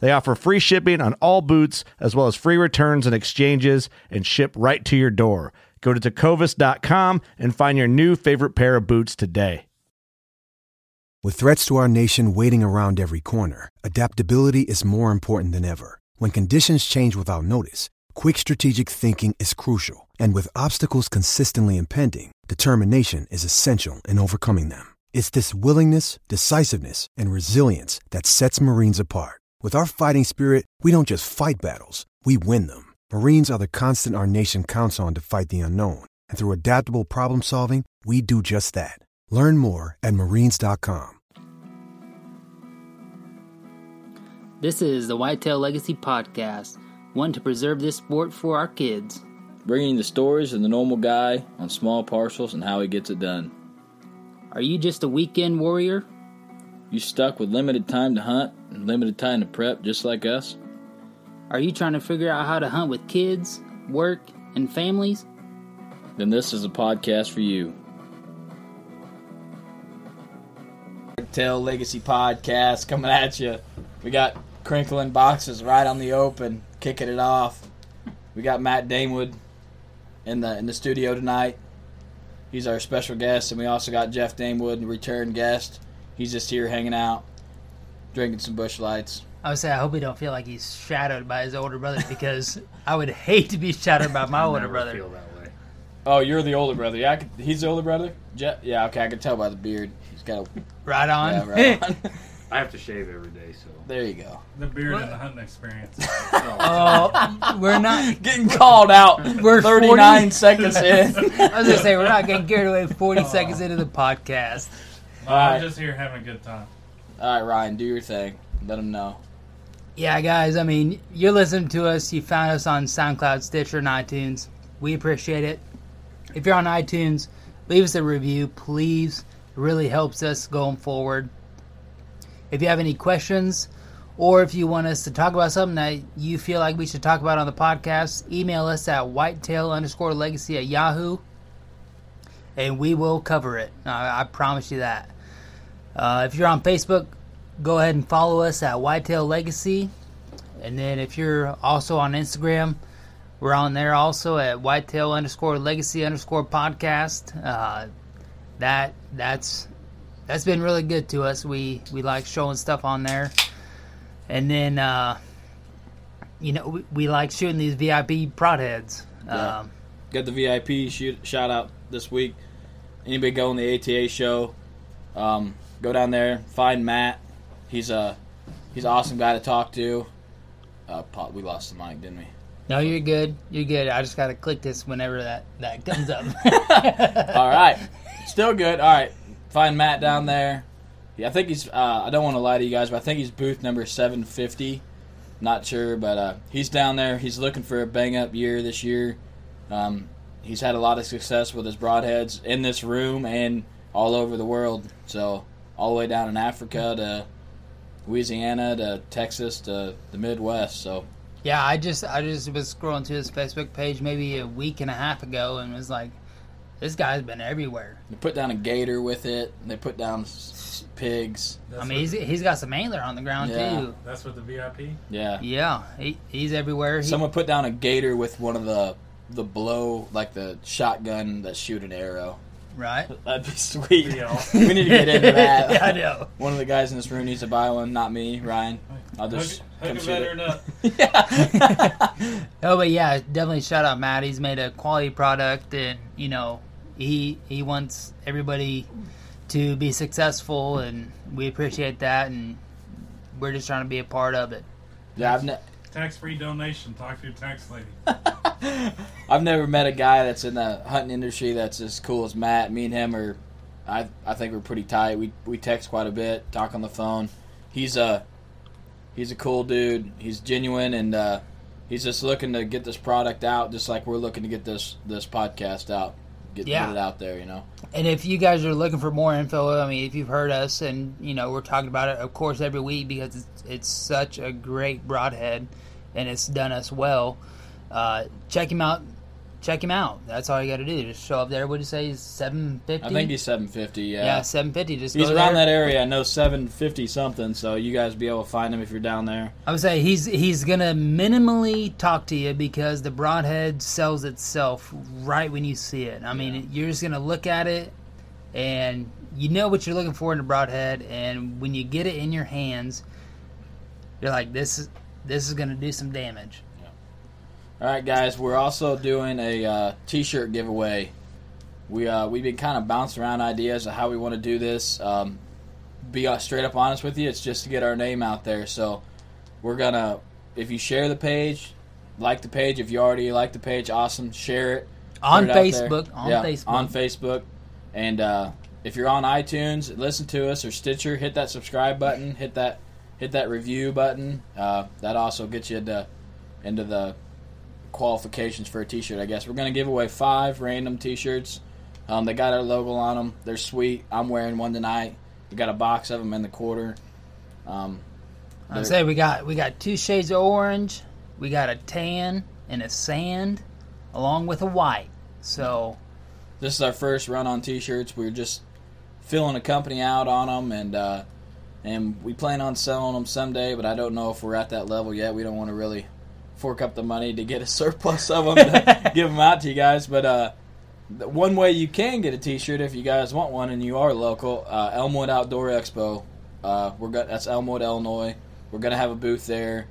They offer free shipping on all boots, as well as free returns and exchanges, and ship right to your door. Go to tecovas.com and find your new favorite pair of boots today. With threats to our nation waiting around every corner, adaptability is more important than ever. When conditions change without notice, quick strategic thinking is crucial. And with obstacles consistently impending, determination is essential in overcoming them. It's this willingness, decisiveness, and resilience that sets Marines apart. With our fighting spirit, we don't just fight battles, we win them. Marines are the constant our nation counts on to fight the unknown. And through adaptable problem solving, we do just that. Learn more at marines.com. This is the Whitetail Legacy Podcast, one to preserve this sport for our kids. Bringing the stories of the normal guy on small parcels and how he gets it done. Are you just a weekend warrior? You stuck with limited time to hunt and limited time to prep just like us? Are you trying to figure out how to hunt with kids, work, and families? Then this is a podcast for you. Tail Legacy Podcast coming at you. We got crinkling boxes right on the open, kicking it off. We got Matt Damewood in the in the studio tonight. He's our special guest, and we also got Jeff Damewood, return guest. He's just here hanging out, drinking some Busch Lights. I would say I hope he don't feel like he's shadowed by his older brother because I would hate to be shadowed by my older brother. Feel that way. Oh, you're the older brother. Yeah, I could, he's the older brother. Jeff, yeah, okay, I can tell by the beard. He's got a Right on. yeah, right on. I have to shave every day, so. there you go. The beard and the hunting experience. Oh. oh, we're not. Getting called out. We're 39 40. seconds in. I was gonna say we're not getting carried away 40 seconds into the podcast. I'm just here having a good time. All right, Ryan, do your thing. Let them know. Yeah, guys. I mean, you're listening to us. You found us on SoundCloud, Stitcher, and iTunes. We appreciate it. If you're on iTunes, leave us a review, please. It really helps us going forward. If you have any questions, or if you want us to talk about something that you feel like we should talk about on the podcast, email us at whitetail underscore legacy at Yahoo, and we will cover it. I, I promise you that. Uh, if you're on Facebook, go ahead and follow us at Whitetail Legacy. And then if you're also on Instagram, we're on there also at Whitetail underscore Legacy underscore podcast. Uh, that that's that's been really good to us. We we like showing stuff on there, and then uh, you know we, we like shooting these VIP broadheads. Yeah. Um, Got the VIP shoot, shout out this week. Anybody go on the ATA show, um, go down there, find Matt. He's a he's an awesome guy to talk to. Uh, we lost the mic, didn't we? no, you're good. You're good. I just gotta click this whenever that that comes up. All right, still good. All right, find Matt down there. Yeah, I think he's. Uh, I don't want to lie to you guys, but I think he's booth number seven fifty. Not sure, but uh, he's down there. He's looking for a bang up year this year. Um, he's had a lot of success with his broadheads in this room and all over the world. So all the way down in Africa to Louisiana to Texas to the Midwest. So Yeah, I just I just was scrolling through his Facebook page maybe a week and a half ago and was like, this guy's been everywhere. They put down a gator with it. They put down s- pigs. That's I mean, he's, he's got some antler on the ground Yeah. too. that's with the VIP. Yeah. Yeah, he, he's everywhere. He, Someone put down a gator with one of the the blow like the shotgun that shoot an arrow. Right? That'd be sweet. Yeah. we need to get into that. yeah, I know. One of the guys in this room needs to buy one, not me, Ryan. I'll just Hook, come hook a shoot it. up. yeah. Oh, but yeah, definitely shout out Matt. He's made a quality product, and you know, he he wants everybody to be successful, and we appreciate that, and we're just trying to be a part of it. yeah, I've ne- Tax free donation. Talk to your tax lady. I've never met a guy that's in the hunting industry that's as cool as Matt. Me and him are, I I think we're pretty tight. We we text quite a bit, talk on the phone. He's a he's a cool dude. He's genuine and uh, he's just looking to get this product out, just like we're looking to get this this podcast out, get, Yeah. get it out there. You know. And if you guys are looking for more info, I mean, if you've heard us, and you know, we're talking about it, of course, every week because it's it's such a great broadhead, and it's done us well. Uh, check him out. Check him out. That's all you got to do. Just show up there. What do you say? Seven fifty. I think he's seven fifty. Yeah. yeah, seven fifty. Just He's around there. that area. I know seven fifty something. So you guys be able to find him if you're down there. I would say he's he's gonna minimally talk to you because the broadhead sells itself right when you see it. I mean, you're just gonna look at it, and you know what you're looking for in a broadhead, and when you get it in your hands, you're like, this is this is gonna do some damage. All right, guys. We're also doing a uh, T-shirt giveaway. We uh, we've been kind of bouncing around ideas of how we want to do this. Um, be uh, straight up honest with you, it's just to get our name out there. So we're gonna, if you share the page, like the page. If you already like the page, awesome. Share it On it. Facebook, on Yeah, Facebook. on Facebook, and uh, if you're on iTunes, listen to us or Stitcher. Hit that subscribe button. Hit that hit that review button. Uh, that also gets you into into the qualifications for a T-shirt. I guess we're gonna give away five random T-shirts. Um, they got our logo on them. They're sweet. I'm wearing one tonight. We got a box of them in the quarter. Um, I say we got we got two shades of orange, we got a tan and a sand, along with a white. So this is our first run on T-shirts. We are just filling a company out on them, and uh, and we plan on selling them someday. But I don't know if we're at that level yet. We don't want to really fork up the money to get a surplus of them to give them out to you guys. But uh, one way you can get a T-shirt if you guys want one and you are local, uh, Elmwood Outdoor Expo. Uh, we're got that's Elmwood, Illinois. We're gonna have a booth there.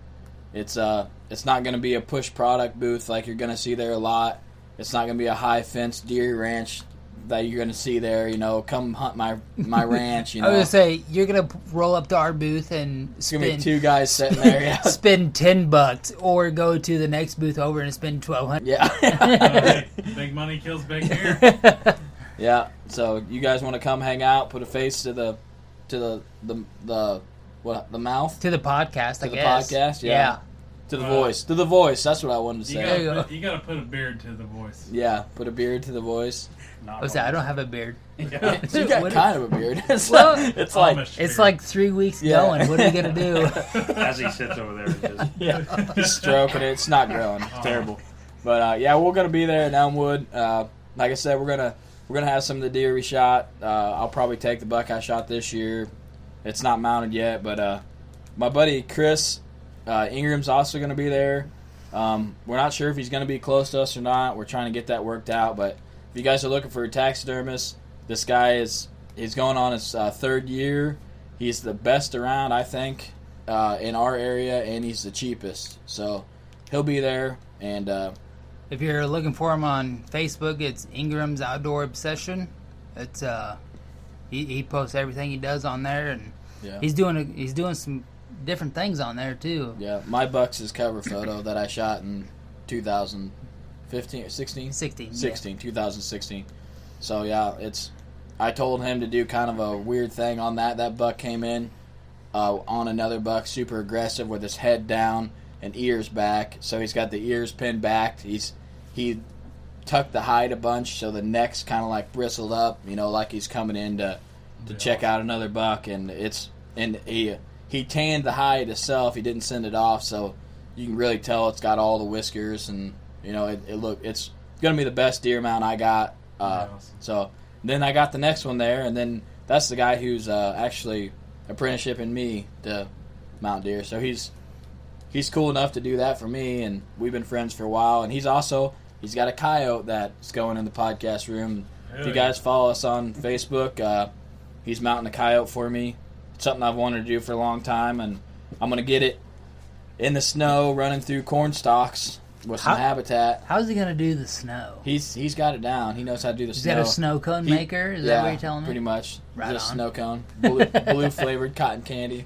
It's uh, it's not gonna be a push product booth like you're gonna see there a lot. It's not gonna be a high fence deer ranch that you're gonna see there. You know, come hunt my my ranch. You know, I was know, gonna say you're gonna roll up to our booth and it's gonna be spend two guys sitting there. Yeah, spend ten bucks, or go to the next booth over and spend twelve hundred. yeah, Hey, big money kills big hair. yeah. So you guys want to come hang out, put a face to the to the the the what the mouth to the podcast. I To the guess. podcast, yeah. to the uh, voice to the voice. That's what I wanted to You say. Gotta, you gotta put a beard to the voice. Yeah, put a beard to the voice. Not I was say, I don't have a beard. Yeah. You got What- kind of a beard. It's, Well, like, it's like Amish It's beard. like three weeks Yeah. going. What are we gonna do? As he sits over there and just yeah, he's stroking it. It's not growing. It's terrible. But uh, yeah, we're gonna be there in Elmwood. Uh, like I said, we're gonna we're gonna have some of the deer we shot. Uh, I'll probably take the buck I shot this year. It's not mounted yet, but uh, my buddy Chris uh, Ingram's also gonna be there. Um, we're not sure if he's gonna be close to us or not. We're trying to get that worked out. But if you guys are looking for a taxidermist, this guy is he's going on his uh, third year. He's the best around, I think, uh, in our area, and he's the cheapest. So he'll be there, and uh, if you're looking for him on Facebook, it's Ingram's Outdoor Obsession. It's uh, he, he posts everything he does on there, and yeah, he's doing a, he's doing some different things on there too. yeah. My Bucks' is cover photo that I shot in 2015 or 16, 16. yeah. 2016. So yeah, it's. I told him to do kind of a weird thing on that. That buck came in uh, on another buck, super aggressive with his head down and ears back. So he's got the ears pinned back. He's he tucked the hide a bunch, so the neck's kind of like bristled up. You know, like he's coming in to to check out another buck, and it's and he he tanned the hide itself. He didn't send it off, so you can really tell it's got all the whiskers, and you know it, it look it's gonna be the best deer mount I got. Uh, Nice. So then I got the next one there, and then that's the guy who's uh, actually apprenticeshiping me to mount deer. So he's he's cool enough to do that for me, and we've been friends for a while. And he's also he's got a coyote that's going in the podcast room. If you Hell guys follow us on Facebook, uh, he's mounting a coyote for me. It's something I've wanted to do for a long time, and I'm gonna get it in the snow, running through corn stalks with some How- habitat. How's he gonna do the snow? He's he's got it down. He knows how to do the Is snow. Is that a snow cone He- maker? Is yeah, that what you're telling me? Pretty much. Right Just on. snow cone, blue, blue flavored cotton candy.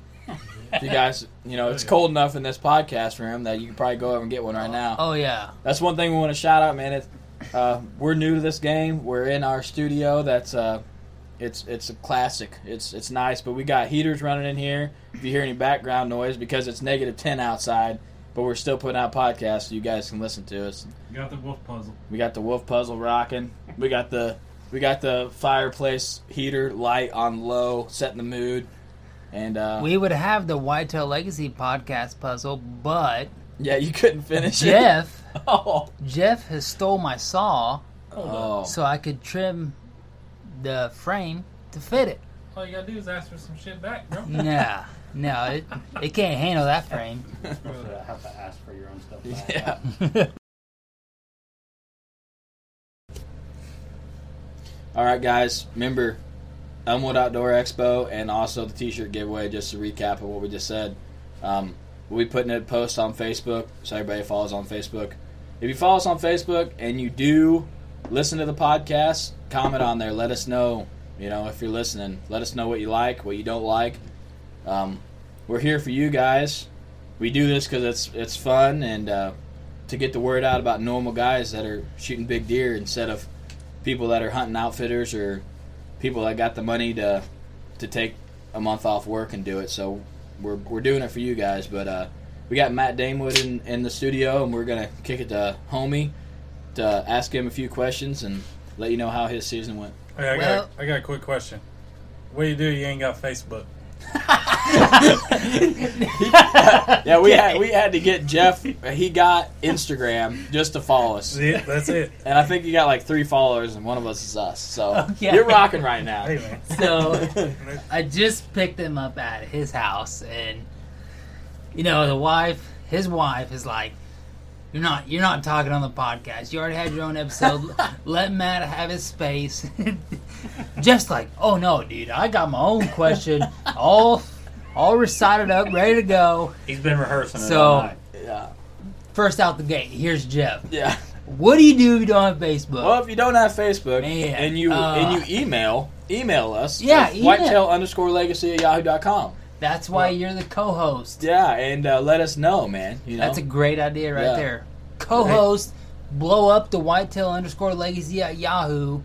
If you guys, you know, it's cold enough in this podcast room that you can probably go over and get one right now. Oh yeah. That's one thing we want to shout out, man. It's, uh, we're new to this game. We're in our studio. That's uh, it's it's a classic. It's it's nice, but we got heaters running in here. If you hear any background noise, because it's negative ten outside, but we're still putting out podcasts so you guys can listen to us. We got the wolf puzzle. We got the wolf puzzle rocking. We got the we got the fireplace heater light on low, setting the mood. And uh, We would have the Whitetail Legacy podcast puzzle, but yeah, you couldn't finish Jeff it. Oh, Jeff has stole my saw oh. so I could trim the frame to fit it. All you gotta do is ask for some shit back, bro. Nah, no, it, it can't handle that frame. I have to ask for your own stuff. yeah. All right, guys. Remember Elmwood Outdoor Expo and also the T-shirt giveaway. Just to recap of what we just said, um, we'll be putting a post on Facebook, so everybody follows on Facebook. If you follow us on Facebook and you do listen to the podcast, comment on there. Let us know. You know, if you're listening, let us know what you like, what you don't like. Um, we're here for you guys. We do this because it's it's fun and uh, to get the word out about normal guys that are shooting big deer instead of people that are hunting outfitters or people that got the money to to take a month off work and do it. So we're we're doing it for you guys. But uh, we got Matt Damewood in, in the studio, and we're gonna kick it to Homie to ask him a few questions and let you know how his season went. Hey, I, Well- got, I got a quick question. What do you do? You ain't got Facebook. Yeah, we had we had to get Jeff. He got Instagram just to follow us. See, that's it. And I think you got like three followers, and one of us is us. So Okay. you're rocking right now. Hey man, So I just picked him up at his house, and you know the wife, his wife, is like, "You're not, you're not talking on the podcast. You already had your own episode. Let Matt have his space." just like, "Oh no, dude, I got my own question, all, all recited up, ready to go." He's been rehearsing So- all night. Yeah, First out the gate, here's Jeff. yeah. What do you do if you don't have Facebook? Well, if you don't have Facebook Man, and you uh, and you email email us, Yeah, email. whitetail underscore legacy at yahoo.com. That's why you're the co-host. Yeah, and uh, let us know, man. You know, That's a great idea right Yeah. there. Co-host, blow up the whitetail underscore legacy at Yahoo.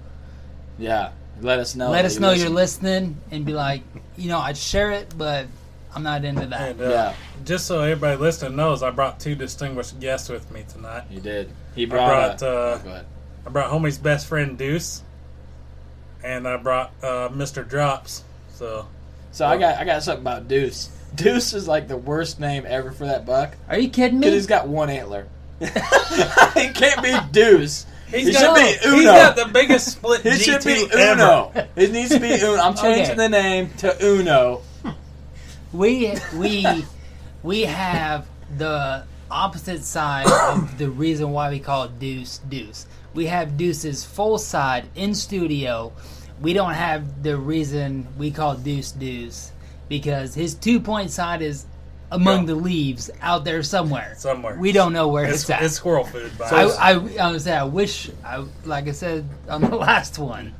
yeah. Let us know. Let us you know listen. you're listening and be like, you know, I'd share it, but I'm not into that. and, uh, Yeah, just so everybody listening knows, I brought two distinguished guests with me tonight. you did. He brought. brought, uh, uh, go ahead. I brought homie's best friend Deuce, and I brought uh, Mr. Drops. So So I got I got something about Deuce. Deuce is like the worst name ever for that buck Are you kidding because me? he's got one antler. he can't be Deuce. he's He got, should be Uno. He's got the biggest split It GT should be ever. Uno. It needs to be Uno. I'm changing Okay. the name to Uno. we we we have the opposite side of the reason why we call it Deuce Deuce. We have Deuce's full side in studio. We don't have the reason we call Deuce Deuce because his two point side is among Yeah. the leaves out there somewhere. Somewhere. We don't know where it's, It's, at. it's squirrel food. By I. I, I would say I wish, I, like I said on the last one,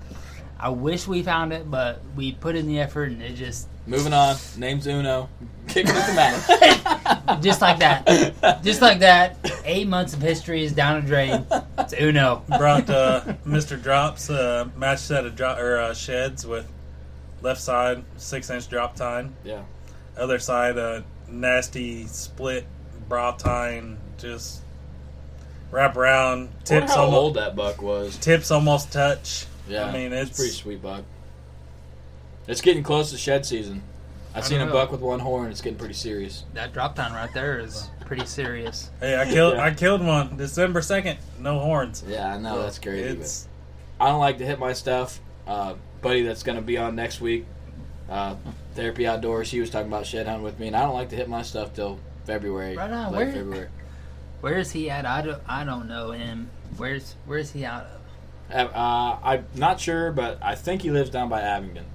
I wish we found it, but we put in the effort and it just, Moving on. Name's Uno. Kicking it to Matt. just like that, just like that. Eight months of history is down the drain. It's Uno. brought uh, Mr. Drops uh, match set of dro- or uh, sheds with left side six inch drop tine, yeah. other side uh, nasty split brow tine, just wrap around Wonder tips how almost old that buck was. tips almost touch. Yeah, I mean it's it's pretty sweet buck. It's getting close to shed season. I've seen a know. buck with one horn. It's getting pretty serious. That drop down right there is pretty serious. Hey, I killed Yeah. I killed one December second. No horns. Yeah, I know that's crazy. but It's I don't like to hit my stuff. Uh, buddy, that's going to be on next week. Uh, Therapy Outdoors. He was talking about shed hunting with me, and I don't like to hit my stuff till February. Right on, late where- February. Where is he at? I don't, I don't know him. Where's Where's he out of? Uh, I'm not sure, but I think he lives down by Abingdon.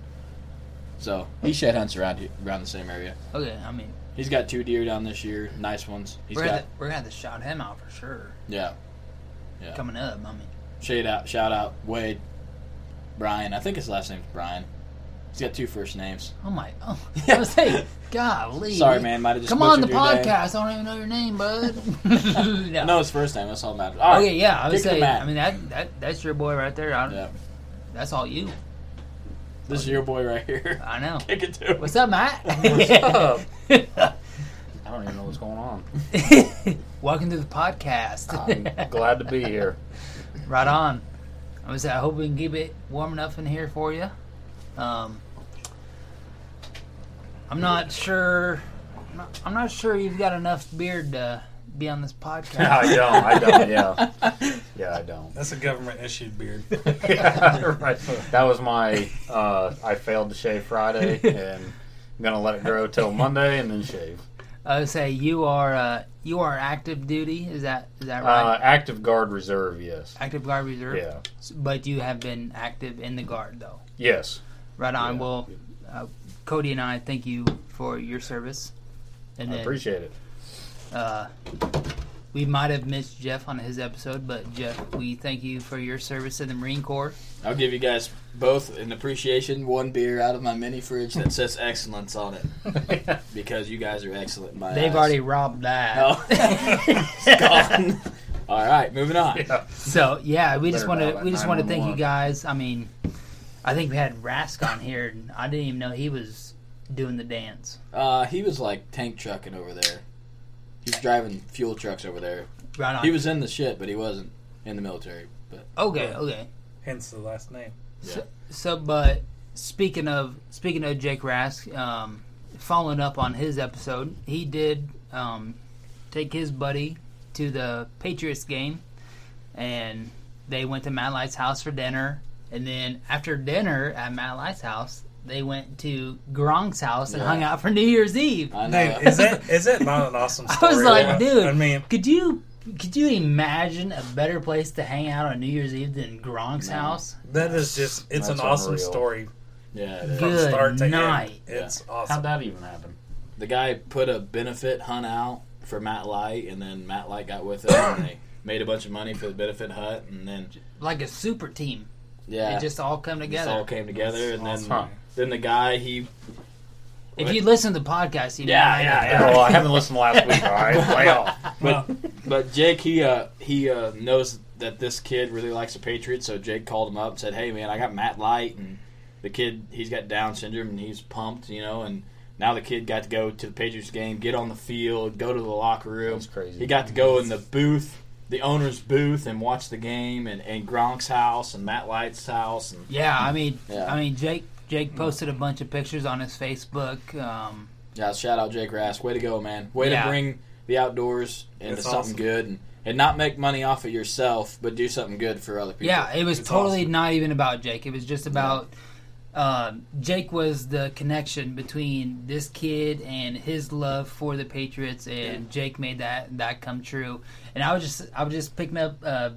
So he shed hunts around here, around the same area. Okay, I mean, He's got two deer down this year, nice ones. He's we're got gonna, we're gonna have to shout him out for sure. yeah. Yeah. Coming up, I mean, Shout out, shout out Wade, Brian. I think his last name's Brian. He's got two first names. oh my, oh, I was saying, golly. Sorry, man. Might have just Come on the your name. podcast. I don't even know your name, bud. no. No, his first name. That's all that matters. All right. Okay, yeah, I would Kick it to say. Matt. I mean, that, that that's your boy right there. I, Yeah. That's all you. This is your boy right here. I know. Kick it to him. What's up, Matt? What's up? I don't even know what's going on. Welcome to the podcast. I'm glad to be here. right on. I was. I hope we can keep it warm enough in here for you. Um, I'm not sure. I'm not, I'm not sure you've got enough beard to be on this podcast. I don't. I don't. Yeah. Yeah, I don't. that's a government issued beard. Yeah, right. That was my. Uh, I failed to shave Friday, and I'm gonna let it grow till Monday, and then shave. I would say you are. Uh, you are active duty. Is that is that Uh, right? active guard reserve, yes. active guard reserve. Yeah. But you have been active in the guard though. Yes. Right on. Yeah. Well, uh, Cody and I thank you for your service. And I then appreciate it. Uh, we might have missed Jeff on his episode, but Jeff, we thank you for your service in the Marine Corps. I'll give you guys both an appreciation. One beer out of my mini fridge that says excellence on it because you guys are excellent. In my They've eyes. already robbed that. Oh. It's gone. All right, moving on. Yeah. So yeah, we just want to we just want to thank you guys. I mean, I think we had Rask on here, and I didn't even know he was doing the dance. Uh, he was like tank trucking over there. He's driving fuel trucks over there. Right on. He was in the shit, but he wasn't in the military. But okay. Okay. Hence the last name. So, so, but speaking of speaking of Jake Rask, um, following up on his episode, he did um, take his buddy to the Patriots game, and they went to Matt Light's house for dinner, and then after dinner at Matt Light's house, they went to Gronk's house and Yeah. hung out for New Year's Eve. I know. Dude, is that is that not an awesome story? I was like, though? dude, I mean, could you could you imagine a better place to hang out on New Year's Eve than Gronk's No. house? that is just it's That's an awesome unreal. story yeah, it is. from Good start to night. end. It's How'd that even happen? the guy put a benefit hunt out for Matt Light, and then Matt Light got with him, and they made a bunch of money for the benefit hunt, and then Like a super team. yeah, It just all come just together. all came together, and then Awesome. Then the guy he If you listen to the podcast, you know Yeah, I- yeah, Yeah, well, I haven't listened last week. All right, way off. But but Jake he uh he uh knows that this kid really likes the Patriots, so Jake called him up and said, "Hey man, I got Matt Light and the kid he's got Down syndrome and he's pumped, you know, and now the kid got to go to the Patriots game, get on the field, go to the locker room. That's crazy. He got to go in the booth, the owner's booth, and watch the game, and, and Gronk's house and Matt Light's house, and Yeah, I mean, Yeah. I mean, Jake Jake posted a bunch of pictures on his Facebook. Um, yeah, shout out Jake Rask, way to go, man, way Yeah. to bring the outdoors into That's something awesome. good and. And not make money off of yourself, but do something good for other people. yeah, it was It's totally awesome. not even about Jake. It was just about um, Jake was the connection between this kid and his love for the Patriots, and Jake made that that come true. And I was just I was just picking up a,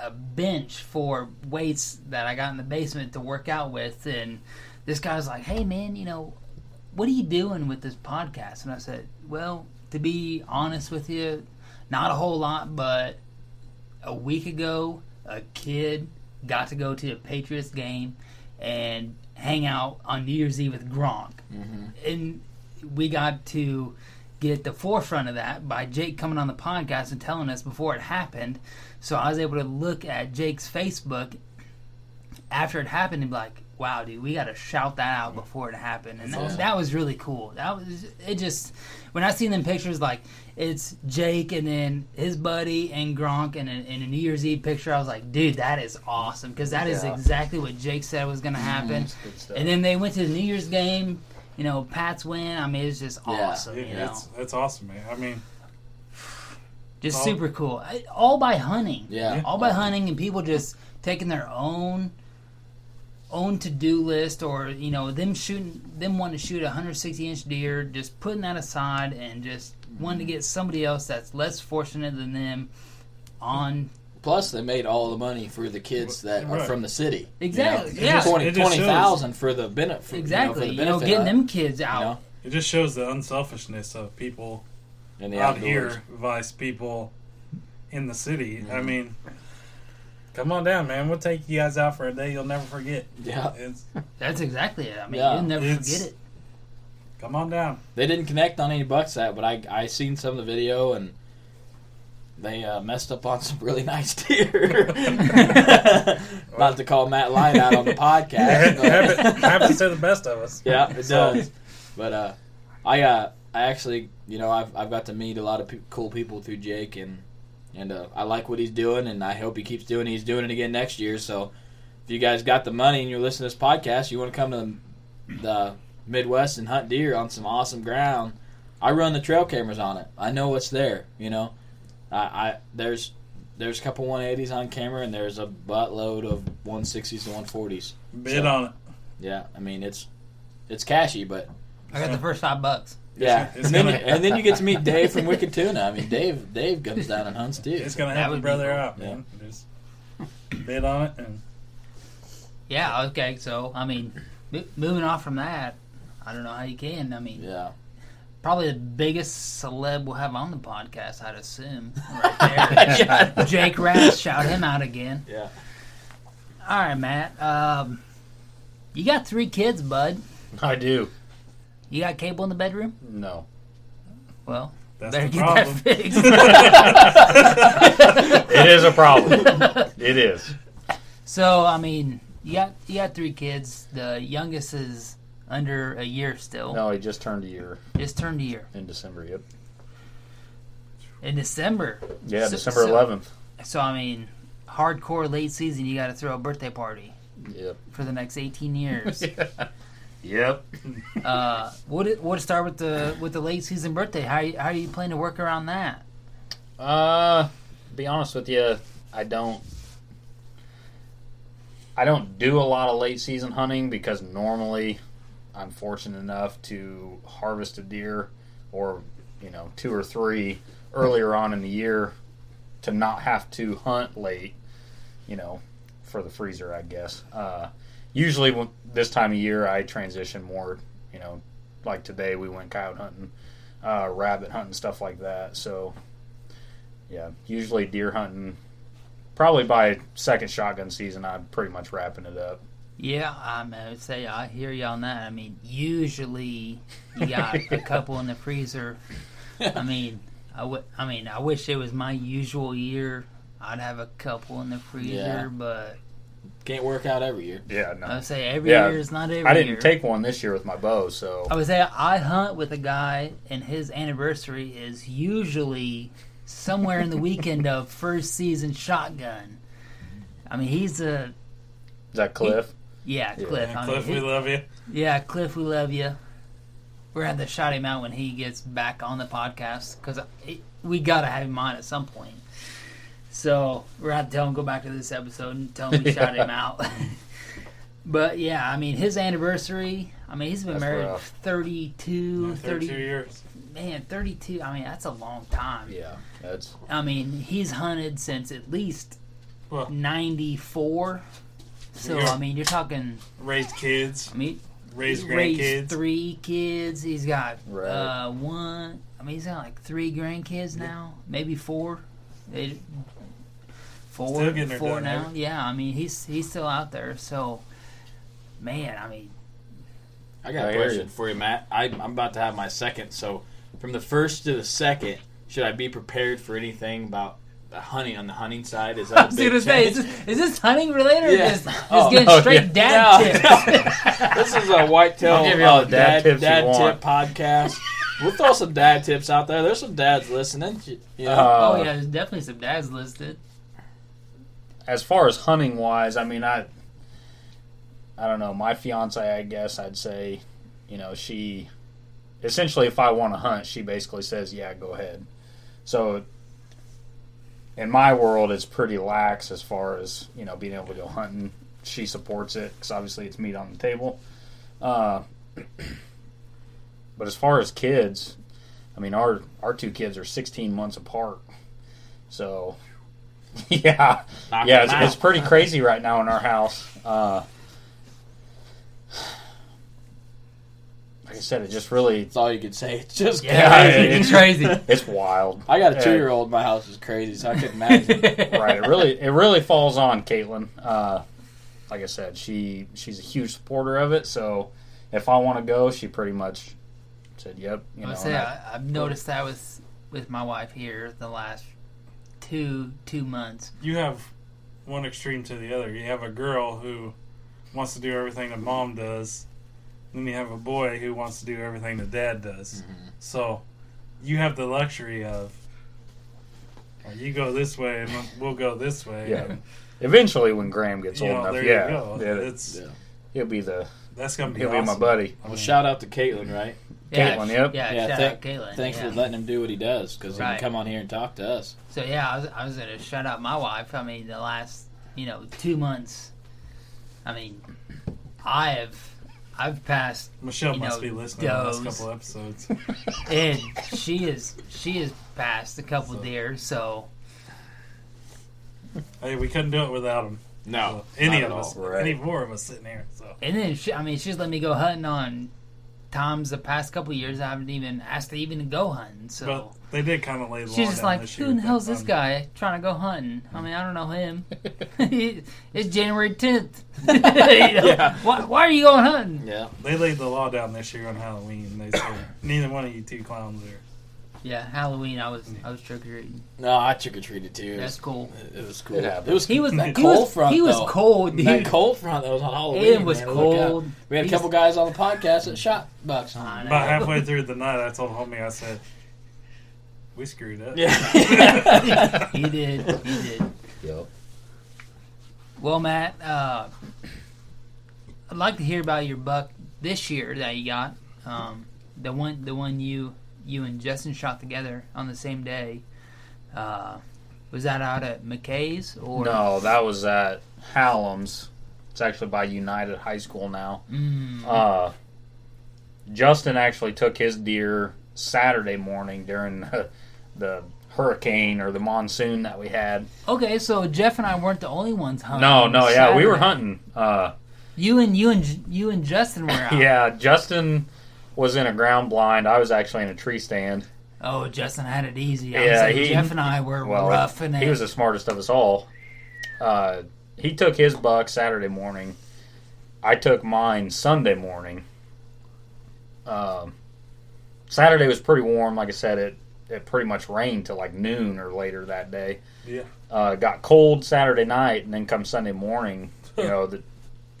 a bench for weights that I got in the basement to work out with, and this guy's like, "Hey man, you know, what are you doing with this podcast?" And I said, "Well, to be honest with you, not a whole lot, but a week ago, a kid got to go to a Patriots game and hang out on New Year's Eve with Gronk. Mm-hmm. And we got to get at the forefront of that by Jake coming on the podcast and telling us before it happened. So I was able to look at Jake's Facebook after it happened and be like, wow, dude, we got to shout that out before it happened. And that, that was really cool. That was, it just, when I seen them pictures, like, it's Jake and then his buddy and Gronk and a, and a New Year's Eve picture. I was like, dude, that is awesome because that is Yeah. exactly what Jake said was going to mm, happen. That's good stuff. And then they went to the New Year's game, you know, Pat's win. I mean, it's just Yeah. awesome. It- you know, it's it's awesome, man. I mean, just all- super cool. I- All by hunting. Yeah. all by hunting and people just taking their own own to-do list or you know them shooting them wanting to shoot a 160 inch deer just putting that aside and just wanting to mm-hmm. get somebody else that's less fortunate than them on Plus, they made all the money for the kids that are Right. from the city. Exactly, You know? yeah. Twenty It just twenty thousand for the benefit. Exactly You you know, know, for the benefit getting of them kids it, out You know, it just shows the unselfishness of people in the out outdoors. here vice people in the city. Mm-hmm. I mean, come on down, man. We'll take you guys out for a day you'll never forget. Yeah. It's, that's exactly it i mean Yeah. you'll never It's- forget it come on down. They didn't connect on any bucks that, but I I seen some of the video and they uh, messed up on some really nice deer. Not to call Matt Light out on the podcast. happens to the best of us. yeah, it So- does. But uh, I uh, I actually, you know, I've I've got to meet a lot of pe- cool people through Jake, and and uh, I like what he's doing, and I hope he keeps doing. it. He's doing it again next year. So if you guys got the money and you're listening to this podcast, you want to come to the, the Midwest and hunt deer on some awesome ground. I run the trail cameras on it. I know what's there. You know, I, I there's there's a couple 180s on camera, and there's a buttload of 160s to 140s. Bid So- on it. Yeah, I mean it's it's cashy, but i got the first five bucks yeah, it's and then, you, and then you get to meet Dave from Wicked Tuna. I mean, Dave Dave comes down and hunts too. It's gonna have help would your be brother cool. out, man. Just bid on it and yeah okay so i mean moving off from that i don't know how you can i mean Yeah, probably the biggest celeb we'll have on the podcast, I'd assume. Right there. yeah, Jake Rask, shout him out again. yeah. All right, Matt. Um, you got three kids, bud. I do. You got cable in the bedroom? No. Well, that's better the get problem. that fixed. It is a problem. it is. so, I mean, you got you got three kids. The youngest is under a year still. No, he just turned a year Just turned a year in December. Yep. in December. Yeah, So- December 11th. So, I mean, hardcore late season. You got to throw a birthday party Yep. for the next eighteen years. Yep. Uh, it would start with the with the late season birthday? How you, how do you plan to work around that? Uh, be honest with you, I don't. I don't do a lot of late season hunting because normally I'm fortunate enough to harvest a deer or, you know, two or three earlier on in the year to not have to hunt late, you know, for the freezer, I guess. Uh, usually, when, this time of year, I transition more, you know, like today we went coyote hunting, uh, rabbit hunting, stuff like that. So, yeah, usually deer hunting. Probably by second shotgun season, I'm pretty much wrapping it up. Yeah, I'm, I would say I hear you on that. I mean, usually you got a couple in the freezer. I mean, I would. I mean, I wish it was my usual year. I'd have a couple in the freezer, Yeah. but Can't work out every year. Yeah, I would say every Yeah, year is not every I didn't year. take one this year with my bow, so I would say I hunt with a guy, and his anniversary is usually somewhere in the weekend of first season shotgun. I mean, he's a is that Cliff? Yeah, Yeah. Cliff. Yeah, I Cliff, mean, we love you. yeah, Cliff, we love you. We're gonna have to shout him out when he gets back on the podcast because we gotta have him on at some point. So we're gonna have to tell him go back to this episode and tell him we shout him out. but yeah, I mean his anniversary. I mean he's been That's married rough. 32, Yeah, 30, years. man, 32. I mean that's a long time. Yeah, that's I mean he's hunted since at least Well, 94. So Yeah. I mean you're talking. raised kids, I mean raised He's raised three kids. He's got Right. uh, one. I mean, he's got like three grandkids now, maybe four. They, four, Still getting four done, now. haven't Yeah, I mean, he's he's still out there. So, man, I mean, I got a question you. for you, Matt. I, I'm about to have my second. So, from the first to the second, should I be prepared for anything about the hunting on the hunting side? Is I that a was gonna say, is this, is this hunting related or just, just Oh, getting no, straight yeah. dad No, tips? this is a whitetail I'll give you all uh, the dad tips dad tip podcast. We'll throw some dad tips out there. There's some dads listening. You know? Uh, oh yeah, there's definitely some dads listed. as far as hunting wise, I mean, I, I don't know. My fiance, I guess I'd say, you know, she essentially, if I want to hunt, she basically says, "Yeah, go ahead." So, in my world, it's pretty lax as far as you know being able to go hunting. She supports it because obviously it's meat on the table. Uh, but as far as kids, I mean, our our two kids are 16 months apart, so yeah, Knock yeah, it's, it's pretty crazy right now in our house. Uh, like I said, it just really That's all you could say. It's just Yeah, crazy. it's crazy. it's wild. I got a two year old my house. is crazy, so I couldn't imagine. right. It really it really falls on Caitlin. Uh, like I said, she she's a huge supporter of it. So if I want to go, she pretty much said, "Yep." You I know, would say and I- I, I've noticed that with with my wife here the last two two months. You have one extreme to the other. You have a girl who wants to do everything that mom does, then you have a boy who wants to do everything that dad does. Mm-hmm. So you have the luxury of "Well, you go this way and we'll go this way. yeah. and, Eventually, when Graham gets old know, enough, there yeah, you go. yeah, It's Yeah. he'll be the that's gonna be he'll awesome. be my buddy. I well, mean, shout out to Caitlin, right? Caitlin, yep. Yeah, Yeah, shout thank- out Caitlin. Thanks yeah. for letting him do what he does because he can come on here and talk to us. So yeah, I was, I was gonna shout out my wife. I mean, the last you know two months. I mean, I have I've passed Michelle you must know, be listening to the last couple episodes. and she is she has passed a couple So- deer. So hey, we couldn't do it without him. No, So, any of at us, all. Right. any four of us sitting here. So and then she, I mean, she's let me go hunting on times the past couple years. I haven't even asked to even go hunting. So. but they did kind of lay the She's just like, who in the hell's this fun. guy trying to go hunting? I mean, I don't know him. it's January 10th. You know? Yeah. why, why are you going hunting? Yeah, They laid the law down this year on Halloween. They said neither one of you two clowns are. Yeah, Halloween, I was I was trick or treating. no, I trick or treated too. That's was, cool. it was cool. It It, was He was that he cold was, front. He was though. cold, dude. That cold front that was on Halloween. It was man, look cold. We had a couple guys on the podcast that shot bucks. I know. About halfway through the night, I told homie, I said, "We screwed up." Yeah. he did. He did. Yep. Well, Matt, uh, I'd like to hear about your buck this year that you got. Um, the one, the one you you and Justin shot together on the same day. Uh, was that out at McKay's or No, that was at Hallam's. It's actually by United High School now. Mm, Uh, Justin actually took his deer Saturday morning during the, the hurricane or the monsoon that we had. okay, so Jeff and I weren't the only ones hunting. No, no, yeah, we were hunting. Uh, You and you and you and Justin were out. yeah, Justin was in a ground blind. I was actually in a tree stand. Oh, Justin had it easy. I Yeah, he- Jeff and I were Well, roughing it. he was the smartest of us all. Uh, he took his buck Saturday morning. I took mine Sunday morning. Um, Saturday was pretty warm. Like I said, it it pretty much rained till like noon or later that day. Yeah. Uh, got cold Saturday night, and then come Sunday morning, you know, the,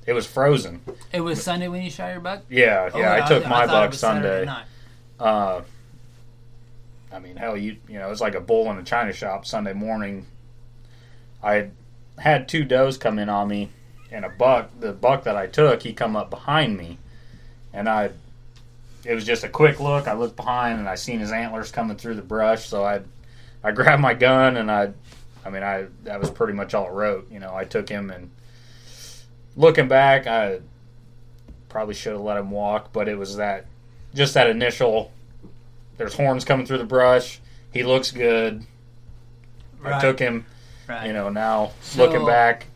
it was frozen. it was Sunday when you shot your buck. Yeah, Oh, yeah. I took my it buck Sunday. Uh, I mean, hell, you you know, it's like a bull in a china shop Sunday morning. I had had two does come in on me, and a buck. The buck that I took, he come up behind me, and I. It was just a quick look. I looked behind, and I seen his antlers coming through the brush. So I, I grabbed my gun, and I, I mean, I that was pretty much all it wrote. You know, I took him, and looking back, I probably should have let him walk, but it was that just that initial there's horns coming through the brush he looks good i took him Right. you know now So- looking back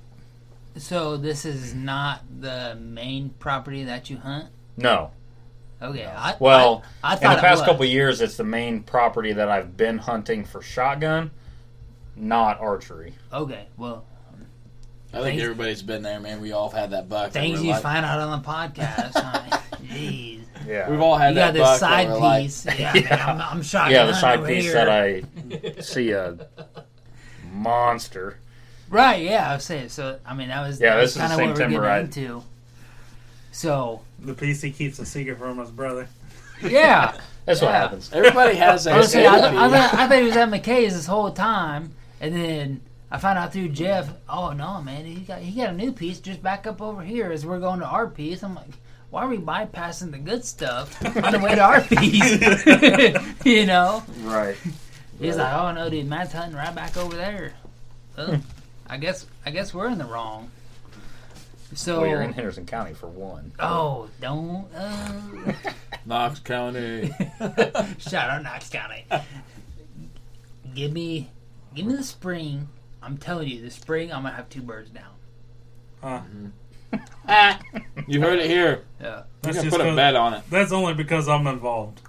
So this is not the main property that you hunt. no Okay. I, well I, I in the past couple of years it's the main property that i've been hunting for shotgun not archery Okay. Well, I think Thanks- everybody's been there, man. We all have had that buck. that things we're you like- find out on the podcast. I Jeez. yeah We've all had You got that this buck. side that we're like- piece. yeah, man, I'm, I'm shocking. yeah the side piece here. that i see a monster Right. Yeah. I was saying. So I mean, that was Yeah, that this was is kind the of same what we're timber I- getting into. So The PC keeps a secret from his brother. yeah. that's what happens Everybody has I that. was saying, I. I, I thought he was at McKay's this whole time, and then I found out through Jeff. Oh no, man, he got he got a new piece just back up over here as we're going to our piece. I'm like, why are we bypassing the good stuff on the way to Arby's? you know? Right. He's like, oh no, dude, Matt's hunting right back over there. Oh, I guess I guess we're in the wrong. So, Well, you're in Henderson County for one. oh, don't uh, Knox County. shout out Knox County. give me, give me the spring. I'm telling you, the spring I'm gonna have two birds down. Huh. Mm-hmm. Ah. You heard it here. Yeah. You That's can just put a 'cause- bet on it. That's only because I'm involved.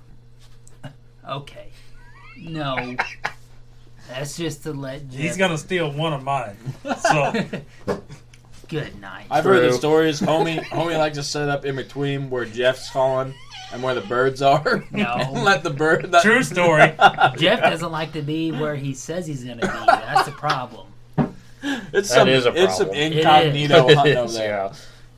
Okay. No. That's just to let Jeff. He's gonna steal one of mine. So Good night. I've heard the True. stories. Homie, homie likes to set up in between where Jeff's calling and where the birds are. No. let the bird. That, true story. Jeff doesn't like to be where he says he's gonna be. That's the problem. It's That some, is a It's some incognito It hunting is, over there. yeah.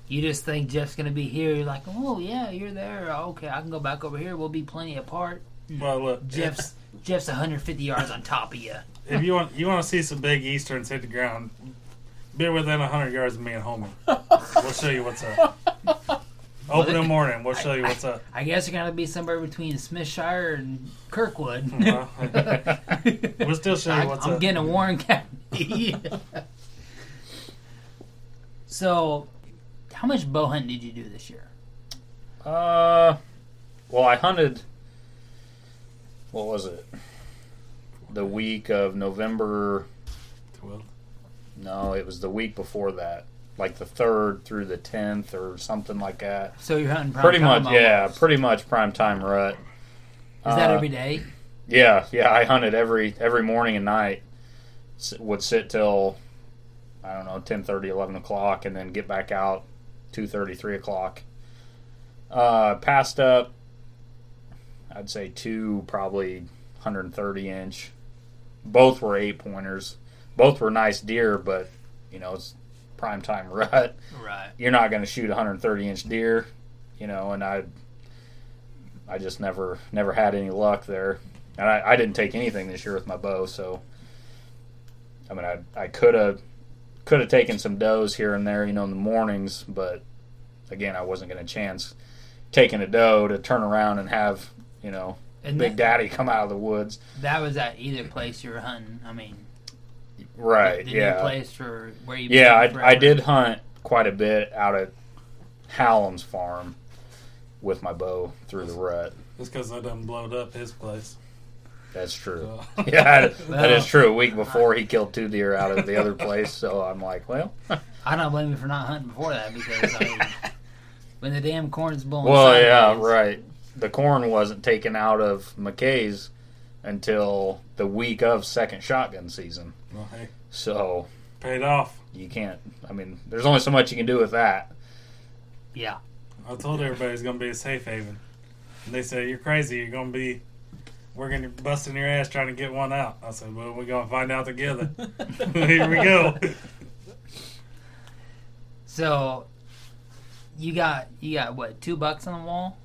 You just think Jeff's gonna be here. You're like, oh yeah, you're there. Okay, I can go back over here. We'll be plenty apart. well, look, Jeff's Jeff's 150 yards on top of you. if you want you want to see some big easterns hit the ground, be within hundred yards of me and homie. We'll show you what's up. Open in the morning. We'll show you what's up. I guess you're gonna be somewhere between Smithshire and Kirkwood. Well, we'll still show you I, what's I'm up. getting a Warren County. so, how much bow hunting did you do this year? Uh, well, I hunted. What was it? The week of November. Twelve. No, it was the week before that, like the third through the tenth or something like that. So you're hunting prime pretty time much, yeah, pretty much prime time rut. Is that Uh, every day? Yeah, yeah, I hunted every every morning and night. S- Would sit till I don't know 10, 30, 11 o'clock, and then get back out 2.30, 3 o'clock. Uh, passed up, I'd say two, probably 130 inch. Both were eight pointers. Both were nice deer, but you know it's prime time rut Right. you're not going to shoot a 130 inch deer, you know, and I, I just never, never had any luck there, and I, I didn't take anything this year with my bow, so, I mean, I, I could have, could have taken some does here and there, you know, in the mornings, but again, I wasn't going to chance taking a doe to turn around and have, you know, And Big that, Daddy come out of the woods, that was at either place you were hunting. I mean, right? the new yeah, place for where you. Yeah, I, I did hunt quite a bit out at Hallam's farm with my bow through the rut. Just because I done blowed up his place. That's true. So. Yeah, that Well- is true. A week before he killed two deer out of the other place, so I'm like, well, I don't blame you for not hunting before that because I mean, when the damn corn's blowing. well, yeah, right. The corn wasn't taken out of McKay's until the week of second shotgun season, Well, hey, so paid off. you can't. I mean, there's only so much you can do with that. Yeah. I told everybody it's gonna be a safe haven. And they said, You're crazy, you're gonna be working busting your ass trying to get one out. I said, Well, we're gonna find out together. Here we go. So, you got you got what two bucks on the wall?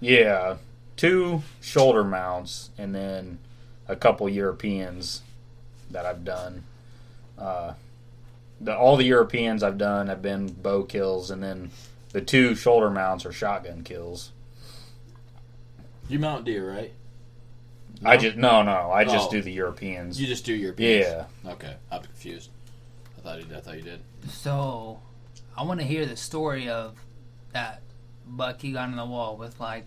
Yeah, two shoulder mounts, and then a couple Europeans that I've done. Uh, the, all the Europeans I've done have been bow kills, and then the two shoulder mounts are shotgun kills. You mount deer, right? I just no, no, I just Oh. do the Europeans. You just do your yeah, Okay, I'm confused. I thought you did. I thought you did. So, I want to hear the story of that buck you got on the wall with like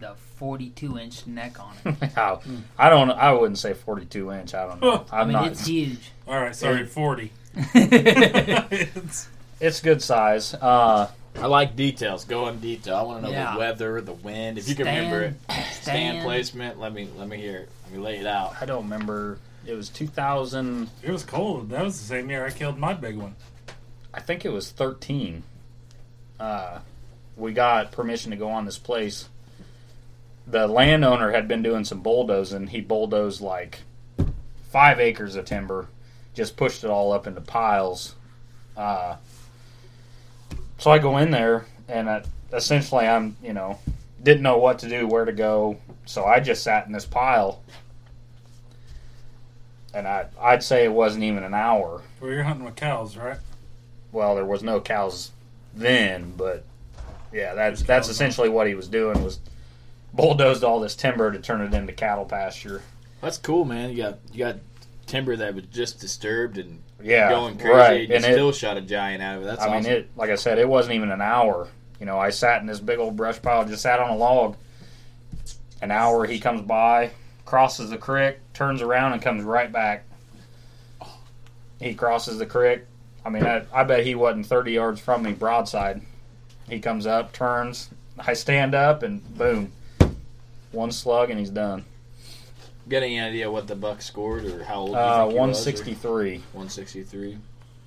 the 42 inch neck on it. I, I don't. I wouldn't say forty-two inch. I don't know. I I'm mean, not. it's huge. All right, sorry, 40. It's- It's good size. Uh, I like details. Go in detail. I want to know Yeah. the weather, the wind. If you can remember it, stand stand. placement. Let me let me hear it. Let me lay it out. I don't remember. It was two thousand. it was cold. That was the same year I killed my big one. I think it was 13. Uh, we got permission to go on this place. The landowner had been doing some bulldozing. He bulldozed like five acres of timber, just pushed it all up into piles. Uh, so I go in there, and I, essentially I'm, you know, didn't know what to do, where to go. So I just sat in this pile. And I, I'd say it wasn't even an hour Well, you're hunting with cows, right? well, there was no cows then, but yeah, that's that's essentially what he was doing was bulldozed all this timber to turn it into cattle pasture. That's cool, man. You got you got timber that was just disturbed and Yeah, going crazy. right. You And it- still shot a giant out of it. That's I awesome. mean, it like I said, it wasn't even an hour. You know, I sat in this big old brush pile, just sat on a log. An hour, he comes by, crosses the creek, turns around, and comes right back. He crosses the creek. I mean, I, I bet he wasn't 30 yards from me, broadside. He comes up, turns. I stand up, and boom, one slug, and he's done. Got any idea what the buck scored or how old? Uh, think he was, or- 163. 163.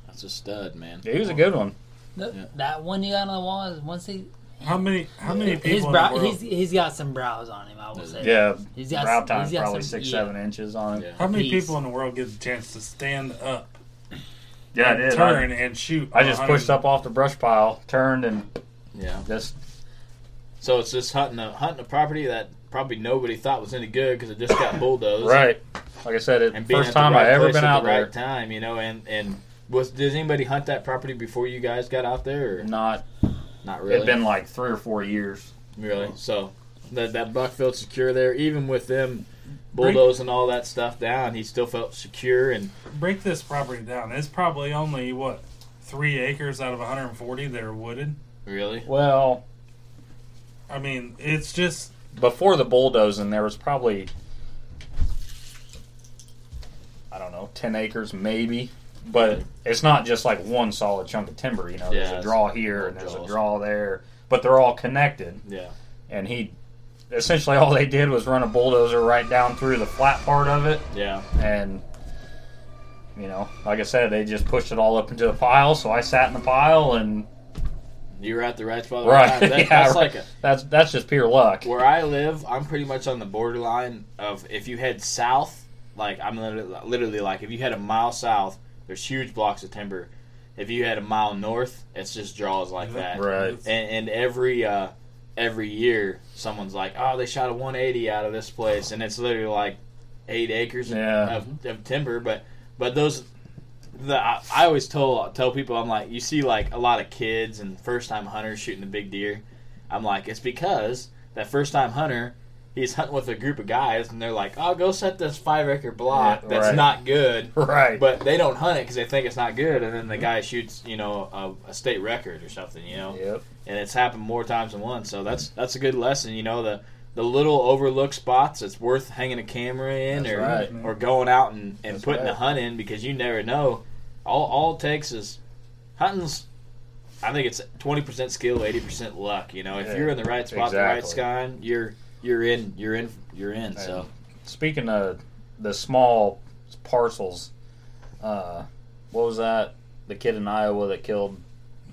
That's a stud, man. He was a good one. Th- Yeah. That one you got on the wall is once he How many? How many people his in brow the world? he's he's got some brows on him. I will say. Yeah, He's got brow some- time's he's got probably some- six, yeah. seven inches on it. Yeah. How many He's- people in the world get the chance to stand up, Yeah, I did. turn, and shoot? I just 100 pushed up off the brush pile, turned, and Yeah. just So it's just hunting a hunting a property that probably nobody thought was any good because it just got bulldozed. right. Like I said, it And being first time right I ever been at out the there. right time, you know. And and was does anybody hunt that property before you guys got out there? Or Not. not really. It'd been like three or four years. Really? So that that buck felt secure there, even with them bulldozing all that stuff down. He still felt secure, and break this property down. It's probably only what three acres out of 140 that are wooded. really, Well, I mean, it's just before the bulldozing, there was probably I don't know, ten acres maybe. But it's not just like one solid chunk of timber. You know, Yeah, there's a draw here and there's draws. a draw there, but they're all connected. yeah, And he essentially all they did was run a bulldozer right down through the flat part of it yeah. and you know, like I said, they just pushed it all up into the pile. So I sat in the pile, and You were at the right spot. right, right. That- yeah, that's right. like a, that's that's just pure luck. where I live. I'm pretty much on the borderline of if you head south, like I'm literally, literally like if you head a mile south, there's huge blocks of timber. If you head a mile north, it's just draws like that. Right. and, and every uh, every year someone's like, "Oh, they shot a 180 out of this place," and it's literally like eight acres Yeah. of, of timber. But but those, the I, I always tell tell people, I'm like, you see like a lot of kids and first time hunters shooting the big deer. I'm like, it's because that first time hunter. He's hunting with a group of guys, and they're like, "Oh, go set this five acre block Yeah, that's right. not good." Right. But they don't hunt it because they think it's not good, and then the guy shoots, you know, a, a state record or something, you know. Yep. And it's happened more times than once, so that's that's a good lesson, you know. The the little overlooked spots, it's worth hanging a camera in, That's or right. or going out and, and That's putting right. a hunt in because you never know. All all it takes is hunting's. I think it's twenty percent skill, eighty percent luck. You know, if Yeah, you're in the right spot, the right exactly. sky, you're you're in, you're in, you're in. So Speaking of the small parcels, uh, what was that? The kid in Iowa that killed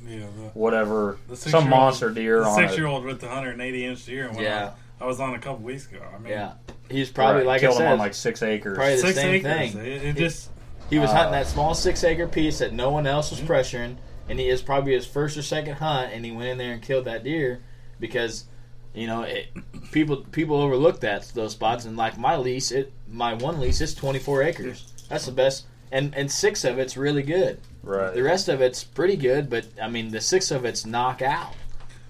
yeah. The, whatever The some monster deer the on six year old with the 180 inch deer. When Yeah. I, I was on a couple weeks ago. I mean, yeah, he's probably right, like I killed him said, on like six acres. probably the six same acres. thing. It, it just He was Uh, hunting that small six acre piece that no one else Mm-hmm. was pressuring, and he is probably his first or second hunt, and he went in there and killed that deer because, you know, it, people people overlook that those spots, and like my lease, it my one lease is twenty four acres. That's the best, and and six of it's really good. right. The rest of it's pretty good, but I mean the six of it's knockout.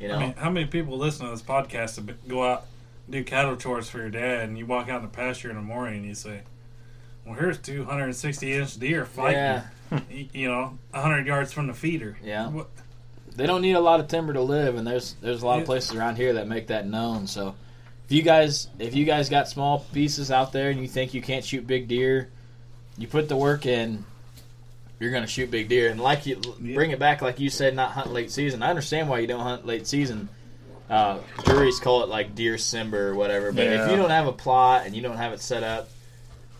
You know, I mean, how many people listen to this podcast to be- go out do cattle chores for your dad, and you walk out in the pasture in the morning and you say, "Well, here's 260 inch deer fighting." yeah, You know, 100 yards from the feeder. Yeah. What, they don't need a lot of timber to live, and there's there's a lot of places around here that make that known. So, if you guys if you guys got small pieces out there and you think you can't shoot big deer, you put the work in. You're gonna shoot big deer, and like you bring it back, like you said, not hunt late season. I understand why you don't hunt late season. Uh, juries call it like deer simber or whatever, but if you don't have a plot and you don't have it set up,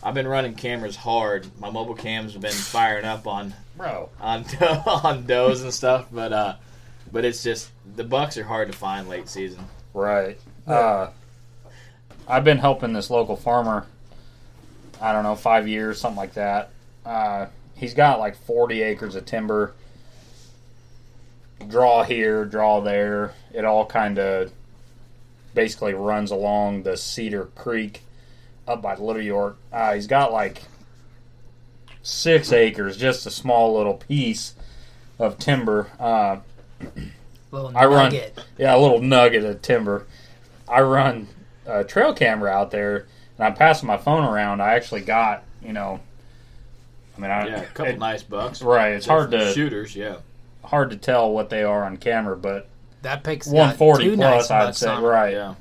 I've been running cameras hard. My mobile cams have been firing up on Bro. on on does and stuff, but uh, but it's just the bucks are hard to find late season. Right. Uh, I've been helping this local farmer. I don't know, five years, something like that. Uh, he's got like 40 acres of timber. Draw here, draw there. It all kind of basically runs along the Cedar Creek up by Little York. Uh, he's got like six acres, just a small little piece of timber. Uh, Little I run, yeah, a little nugget of timber. I run a trail camera out there, and I'm passing my phone around. I actually got, you know, I mean, I, Yeah, a couple it- nice bucks. right. It's hard to shooters. Yeah, hard to tell what they are on camera, but That picks got 140 plus, nice I'd say, it. right? yeah.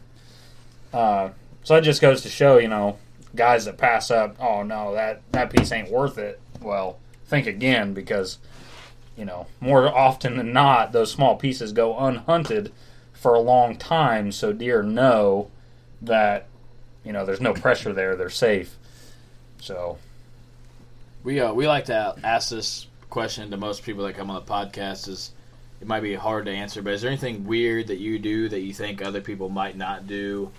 Uh, so that just goes to show, you know, guys that pass up, oh no, that that piece ain't worth it. Well, think again because, you know, more often than not, those small pieces go unhunted for a long time, so deer know that, you know, there's no pressure there, they're safe. So We uh, we like to ask this question to most people that come on the podcast. Is it might be hard to answer, but is there anything weird that you do that you think other people might not do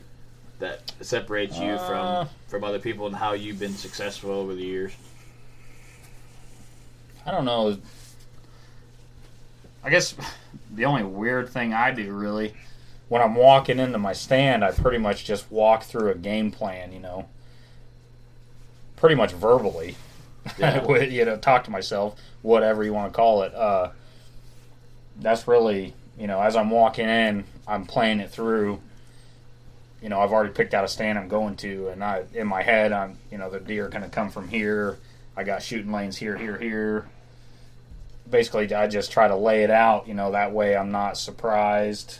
that separates you Uh. from from other people and how you've been successful over the years? I don't know. I guess the only weird thing I do really, when I'm walking into my stand, I pretty much just walk through a game plan, you know, pretty much verbally. Yeah. You know, talk to myself, whatever you want to call it. Uh, that's really, you know, as I'm walking in, I'm playing it through. You know, I've already picked out a stand I'm going to, and I, in my head, I'm, you know, the deer going to come from here. I got shooting lanes here, here, here. Basically, I just try to lay it out. You know, that way I'm not surprised.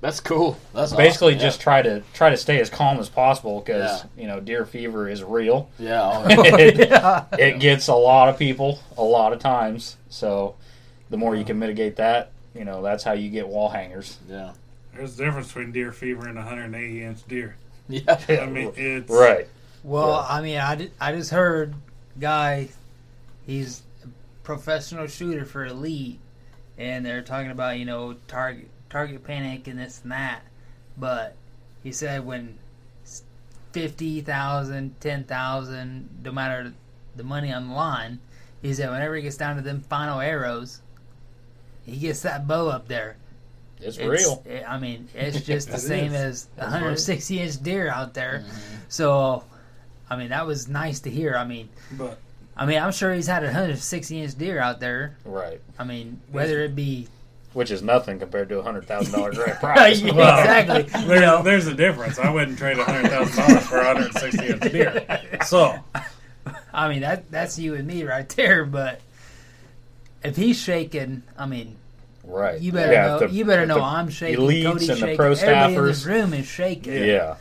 That's cool. That's Basically, awesome. just try to try to stay as calm as possible because Yeah. you know deer fever is real. yeah, oh, yeah. Oh, it, it gets a lot of people a lot of times. So the more you can mitigate that, you know, that's how you get wall hangers. yeah, There's a difference between deer fever and a 180 inch deer. yeah. I mean, it's Right. Well, Yeah. I mean, I, di- I just heard guy, he's a professional shooter for Elite, and they're talking about you know target target panic and this and that, but he said when s- fifty thousand, ten thousand, no matter the money on the line, he said whenever he gets down to them final arrows, he gets that bow up there. It's, It's- real. it- I mean, it's just the It same is. as a 160 inch deer out there. Mm-hmm. So, I mean, that was nice to hear. I mean, But I mean, I'm sure he's had a 160 inch deer out there. Right. I mean, whether it be Which is nothing compared to a hundred thousand dollar grand prize. Yeah, Well, exactly, there, you know, there's a difference. I wouldn't trade a hundred thousand dollars for a hundred sixty inch deer. So I mean that that's you and me right there. But if he's shaking, I mean, Right. you better Yeah, know. the- you better know the I'm shaking. elites Cody's and the shaking. pro Everybody in this room is shaking. Yeah.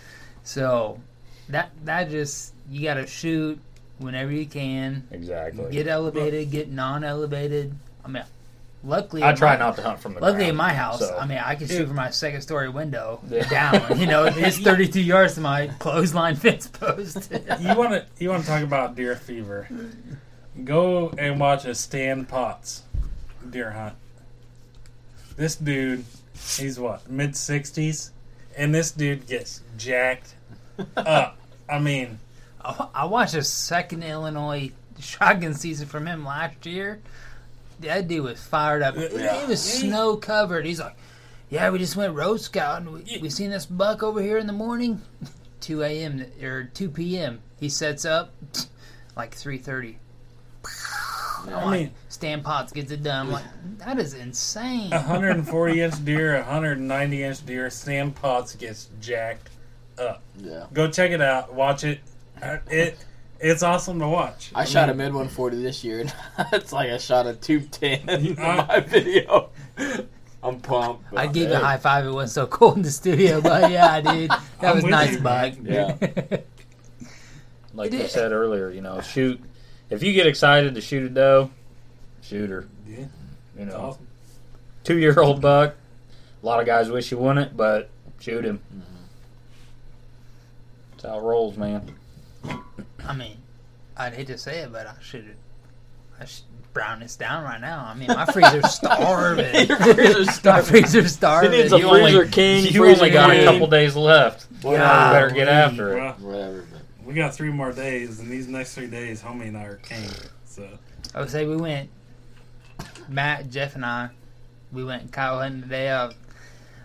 So that that just you got to shoot whenever you can. Exactly. Get elevated, get non-elevated. I mean, luckily, I in try my- not to hunt from the Luckily, ground. in my house, so- I mean, I can shoot from my second story window Yeah. down. You know, it's 32 yards to my clothesline fence post. you want to you want to talk about deer fever? Go and watch a Stan Potts deer hunt. This dude, he's what mid sixties, and this dude gets jacked up. I mean, I I watched a second Illinois shotgun season from him last year. That dude was fired up. It was snow covered. He's like, "Yeah, we just went road scouting. We, we seen this buck over here in the morning, 2 a.m. or 2 p.m. He sets up like 3:30. I mean, Stan Potts gets it done. I'm like, that is insane. 140 inch deer, 190 inch deer. Stan Potts gets jacked up. Yeah. Go check it out. Watch it. Uh, It it's awesome to watch. I shot a mid 140 this year, and it's like I shot a 210 in Uh, my video. I'm pumped. I but, gave you hey, a high five. It wasn't so cold in the studio, but yeah, I did. that I'm was nice, you, buck. Yeah. like It you said earlier, you know, shoot. If you get excited to shoot a doe, shoot her. Yeah, You know, awesome. two year old buck. A lot of guys wish you wouldn't, but shoot him. That's how it rolls, man. I mean, I'd hate to say it, but I should I should brown this down right now. I mean, my freezer's starving. Your freezer's my starving. freezer's starving. He needs a You only- freezer king. You freezer only got a couple days left. You Yeah. better get after it. Whatever. We got three more days, and these next three days, homie and I are king. So I would say we went. Matt, Jeff, and I, we went cow hunting today. I was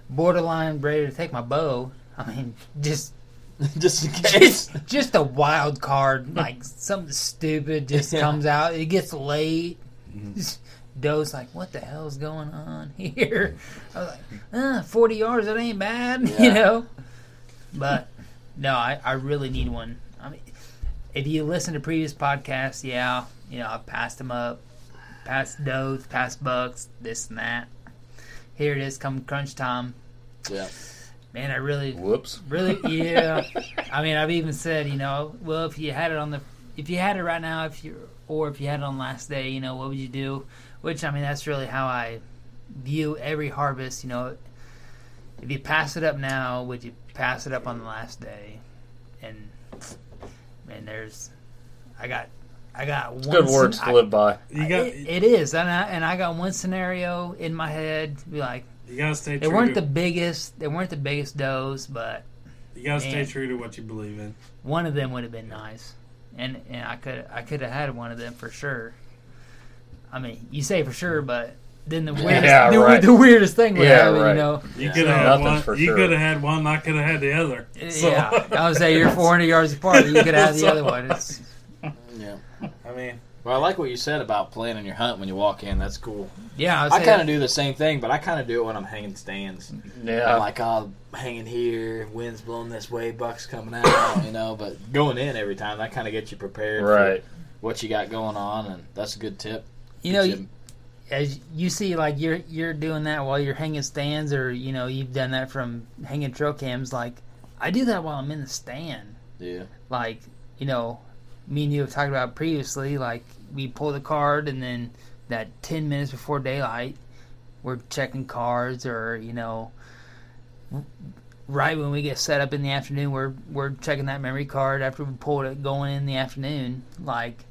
borderline ready to take my bow. I mean, just just in case. just just a wild card, like something stupid just Yeah. comes out. It gets late. does like, what the hell's going on here? I was like, uh, 40 yards, that ain't bad, you know? But no, I, I really need one. I mean, if you listen to previous podcasts, yeah, you know, I've passed them up, passed does, passed bucks, this and that. Here it is, come crunch time. Yeah. Man, I really, Whoops. really, yeah. I mean, I've even said, you know, well, if you had it on the, if you had it right now, if you, or if you had it on last day, you know, what would you do? Which I mean, that's really how I view every harvest. You know, if you pass it up now, would you pass it up on the last day? And man, there's, I got, I got one. Good words scen- to live by. You got it, it is, and I and I got one scenario in my head. To be like, you gotta stay they true. weren't to, the biggest, they weren't the biggest does, but you gotta stay true to what you believe in. one of them would have been nice, and and I could I could have had one of them for sure. I mean, you say for sure, but then the weirdest Yeah, the, right. the weirdest thing would Yeah, happen, right. you know. You could have had one. for you sure. could have had one. I could have had the other. So, Yeah, I would say you're 400 yards apart. You could have the other one. It's, Yeah. I mean, Well, I like what you said about planning your hunt when you walk in. That's cool. yeah, I, I kind of do the same thing, but I kind of do it when I'm hanging stands. Yeah. I'm like, oh, hanging here, wind's blowing this way, buck's coming out, you know. But going in every time, that kind of gets you prepared right. for what you got going on, and that's a good tip. you know, you- as you see, like you're you're doing that while you're hanging stands, or you know, you've done that from hanging trail cams. Like I do that while I'm in the stand. yeah, like you know me and you have talked about previously like we pull the card and then that 10 minutes before daylight we're checking cards or you know right when we get set up in the afternoon we're we're checking that memory card after we pulled it going in the afternoon. Like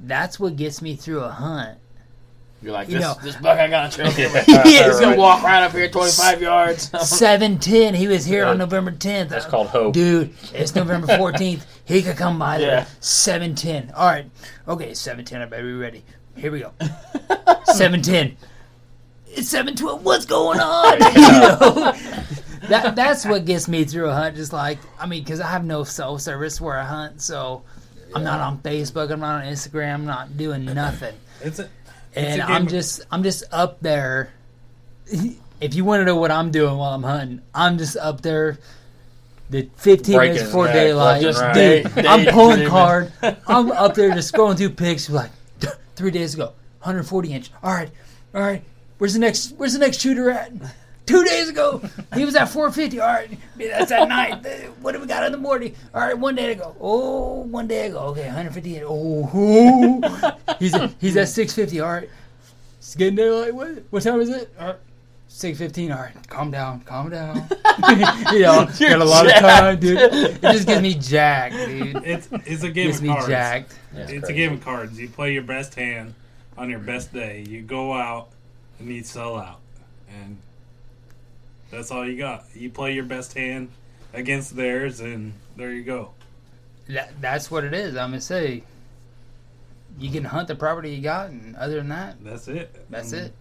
that's what gets me through a hunt you're like You this. know- this buck I got to trail cam. Yeah, He's gonna walk right up here, 25 yards. 710 he was here on november 10th That's called hope. Dude, it's November 14th. He could come by there. Yeah. 710. All right. Okay, 710. I better be ready. Here we go. 710. It's 712. What's going on? You know? that, that's what gets me through a hunt. Just like, I mean, because I have no cell service where I hunt. So I'm not on Facebook. I'm not on Instagram. I'm not doing nothing. it's a, And I'm game- just, I'm just up there. If you want to know what I'm doing while I'm hunting, I'm just up there. The 15 Breaking minutes his before daylight, left and dude, right. I'm Day- pulling daydreaming. card. I'm up there just going through pics. Like three days ago, 140 inch. All right, all right. Where's the next? Where's the next shooter at? Two days ago, he was at 450. All right, that's at night. What do we got in the morning? All right, one day ago. Oh, one day ago. Okay, 150. Oh, oh. he's at, he's at 650. All right, it's getting daylight. What what time is it? All right. Six fifteen. All right, calm down, calm down. you know, got a lot of time, dude. It just gets me jacked, dude. it's it's a game Gets of me cards. jacked. It's crazy. a game of cards. You play your best hand on your best day. You go out and you sell out, and that's all you got. You play your best hand against theirs, and there you go. That, that's what it is. I'm gonna say. You can hunt the property you got, and other than that, That's it. that's And it.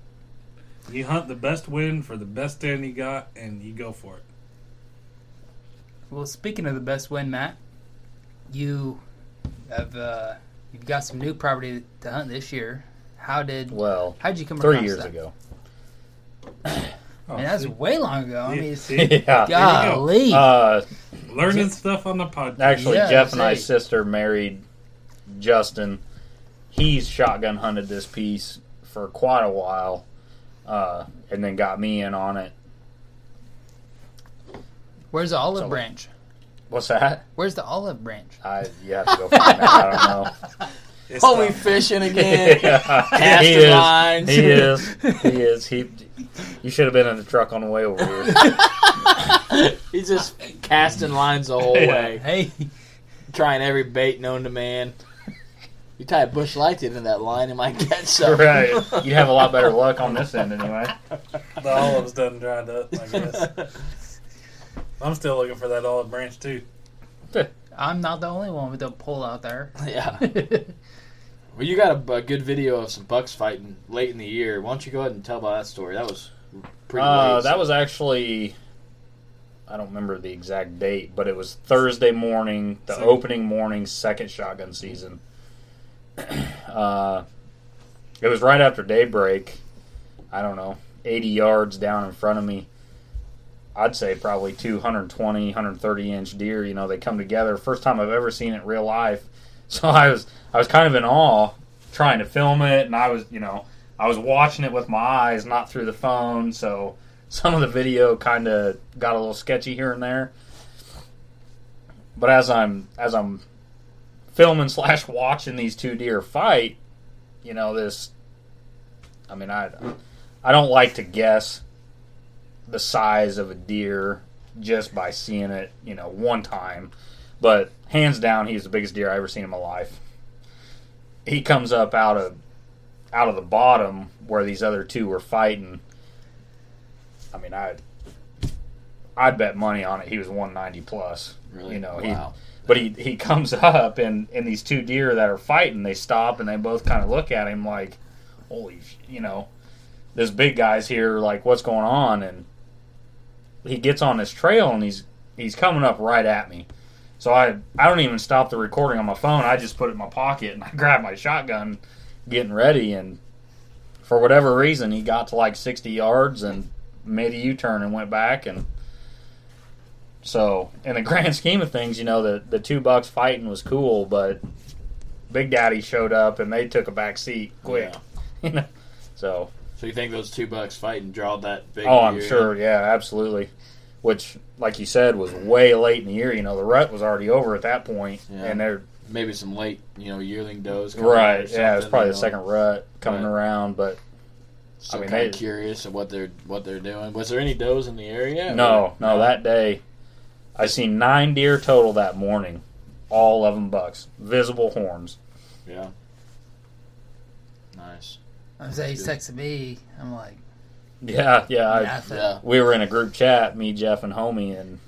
You hunt the best win for the best stand you got, and you go for it. Well, speaking of the best win, Matt, you have uh, you've got some new property to hunt this year. How did Well, how did you come three years that? ago. Oh, Man, that's see? way long ago. I mean, yeah. golly. Uh, learning stuff on the podcast. actually, Yeah, Jeff and say. I's sister married Justin. He's shotgun hunted this piece for quite a while, uh, and then got me in on it. Where's the olive So- branch? What's that? Where's the olive branch? I you have to go find that. I don't know. It's Holy tough. fishing again. Yeah. Casting he is. lines. He is. He is. He. You should have been in the truck on the way over here. He's just casting lines the whole Yeah. way, Hey, trying every bait known to man. You tie a Busch Light into that line, it might catch something. right. You'd have a lot better luck on this end anyway. The olive's done dried up, I guess. I'm still looking for that olive branch too. I'm not the only one with a pole out there. yeah. Well, you got a, a good video of some bucks fighting late in the year. Why don't you go ahead and tell about that story? That was pretty Uh, late. that was actually. I don't remember the exact date, but it was Thursday morning, the Second. opening morning, second shotgun season. Uh, It was right after daybreak. I don't know, 80 yards down in front of me. I'd say probably 220, 130 inch deer. You know, they come together. First time I've ever seen it in real life. So I was I was kind of in awe trying to film it, and I was you know I was watching it with my eyes, not through the phone. So some of the video kind of got a little sketchy here and there. But as I'm as I'm filming slash watching these two deer fight, you know this. I mean, I I don't like to guess the size of a deer just by seeing it, you know, one time. But hands down, he's the biggest deer I ever seen in my life. He comes up out of out of the bottom where these other two were fighting. I mean, I I'd bet money on it. He was 190 plus. Really? You know, Wow. he but he he comes up and and these two deer that are fighting, they stop and they both kind of look at him like, holy, you know, this big guy's here. Like, what's going on? And he gets on this trail and he's he's coming up right at me. So I I don't even stop the recording on my phone. I just put it in my pocket and I grab my shotgun, getting ready. And for whatever reason, he got to like 60 yards and made a U turn and went back. And so, in the grand scheme of things, you know, the the two bucks fighting was cool, but Big Daddy showed up and they took a back seat quick. Yeah. You know, so So you think those two bucks fighting drawed that big? Oh, I'm sure. Yeah, absolutely. Which, like you said, was way late in the year. You know, the rut was already over at that point, Yeah. and they're Maybe some late, you know, yearling does. right. Yeah, it's something, probably you the know. second rut coming Right. around. But So I mean, kind of curious of what they're what they're doing. Was there any does in the area? no, or- no, that day, I seen nine deer total that morning, all of them bucks, visible horns. Yeah. Nice. I was he's texting me. I'm like, Yeah, yeah. I. Yeah. we were in a group chat, me, Jeff, and Homie, and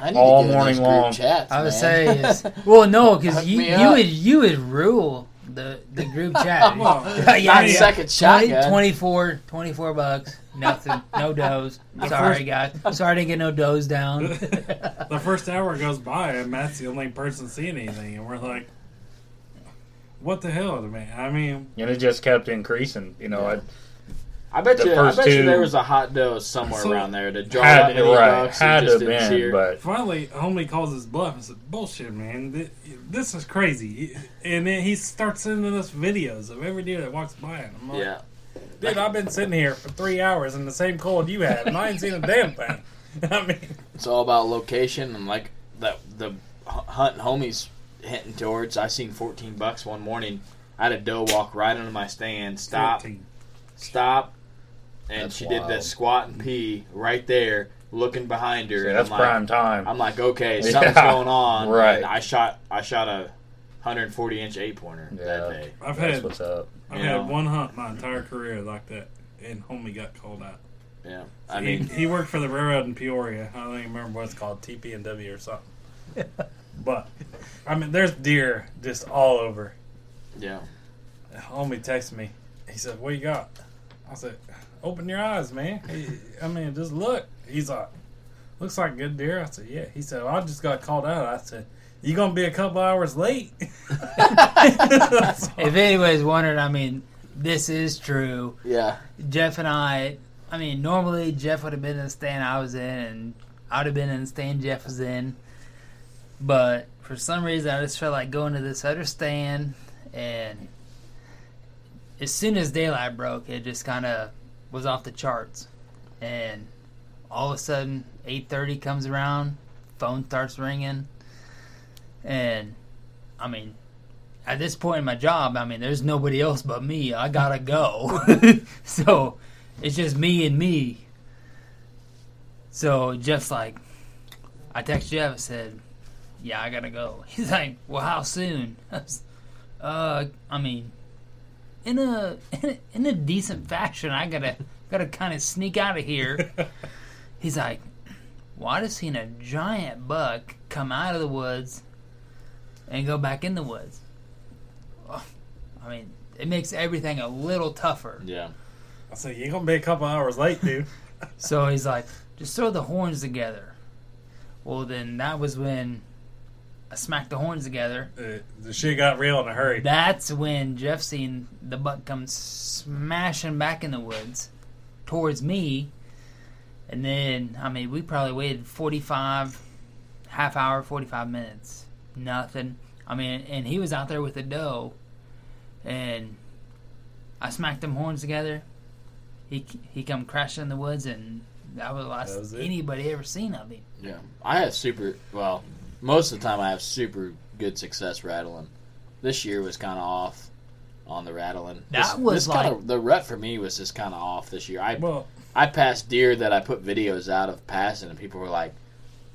I need All to get in morning those group long. Chats, I would man. say is well, no, because you you would you would rule the the group chat. Well, yeah, Nine yeah. second 20, shotgun. 24, 24 bucks, nothing, no does. Sorry, guys. Sorry I didn't get no does down. the first hour goes by and Matt's the only person seeing anything, and we're like, "What the hell, man?" I mean, and it just kept increasing. You know, Yeah. I I bet the you. I first bet you there was a hot dose somewhere So- around there to draw had that many right, bucks. and had just have didn't been, cheer. but finally, homie calls his bluff and says, "Bullshit, man. This is crazy." And then he starts sending us videos of every deer that walks by, and I'm like, yeah. "Dude, I've been sitting here for three hours in the same cold you have, and I ain't seen a damn thing." I mean, It's all about location and like that the hu- hunt homies hinting towards. I seen 14 bucks one morning. I had a doe walk right into my stand, stop, 14. stop, and That's she did wild. that squat and pee right there, looking behind her. See, and that's I'm like, prime time. I'm like, okay, Yeah. something's going on. Right. And I shot, I shot a 140 inch eight pointer Yeah. that day. I've That's had what's up. I've Yeah. had one hunt my entire career like that, and homie got called out. Yeah, I he, mean, he worked for the railroad in Peoria. I don't even remember what it's called, TP and W or something. but I mean, there's deer just all over. yeah, Homie texted me. He said, "What you got?" I said, "Open your eyes, man. I mean, just look." He's like, "Looks like good deer." I said, "Yeah." He said, well, "I just got called out." I said, "You gonna be a couple hours late?" if anybody's wondering, I mean, this is true. yeah, Jeff and I, I mean, normally Jeff would have been in the stand I was in, and I'd have been in the stand Jeff was in. But for some reason, I just felt like going to this other stand, and as soon as daylight broke, it just kind of was off the charts. And all of a sudden, 8.30 comes around, phone starts ringing, and, I mean, at this point in my job, I mean, there's nobody else but me. I gotta go. so it's just me and me. So Jeff's like, I text Jeff and said, Yeah, I gotta go. He's like, Well, how soon? I was, uh, I mean, in a, in a in a decent fashion. I gotta gotta kind of sneak out of here. He's like, Well, I just seen a giant buck come out of the woods and go back in the woods. I mean, it makes everything a little tougher. yeah. I said, "You're gonna be a couple hours late, dude." So he's like, just throw the horns together. Well, then that was when I smacked the horns together. Uh, the shit got real in a hurry. That's when Jeff seen the buck come smashing back in the woods towards me. And then, I mean, we probably waited 45, half hour, 45 minutes. Nothing. I mean, and he was out there with the doe. And I smacked them horns together. He he come crashing in the woods, and that was the last was anybody ever seen of him. Yeah, I had super. Well, most of the time I have super good success rattling. This year was kind of off on the rattling. That this, was this kinda- the rut for me was just kind of off this year. I Well, I passed deer that I put videos out of passing, and people were like,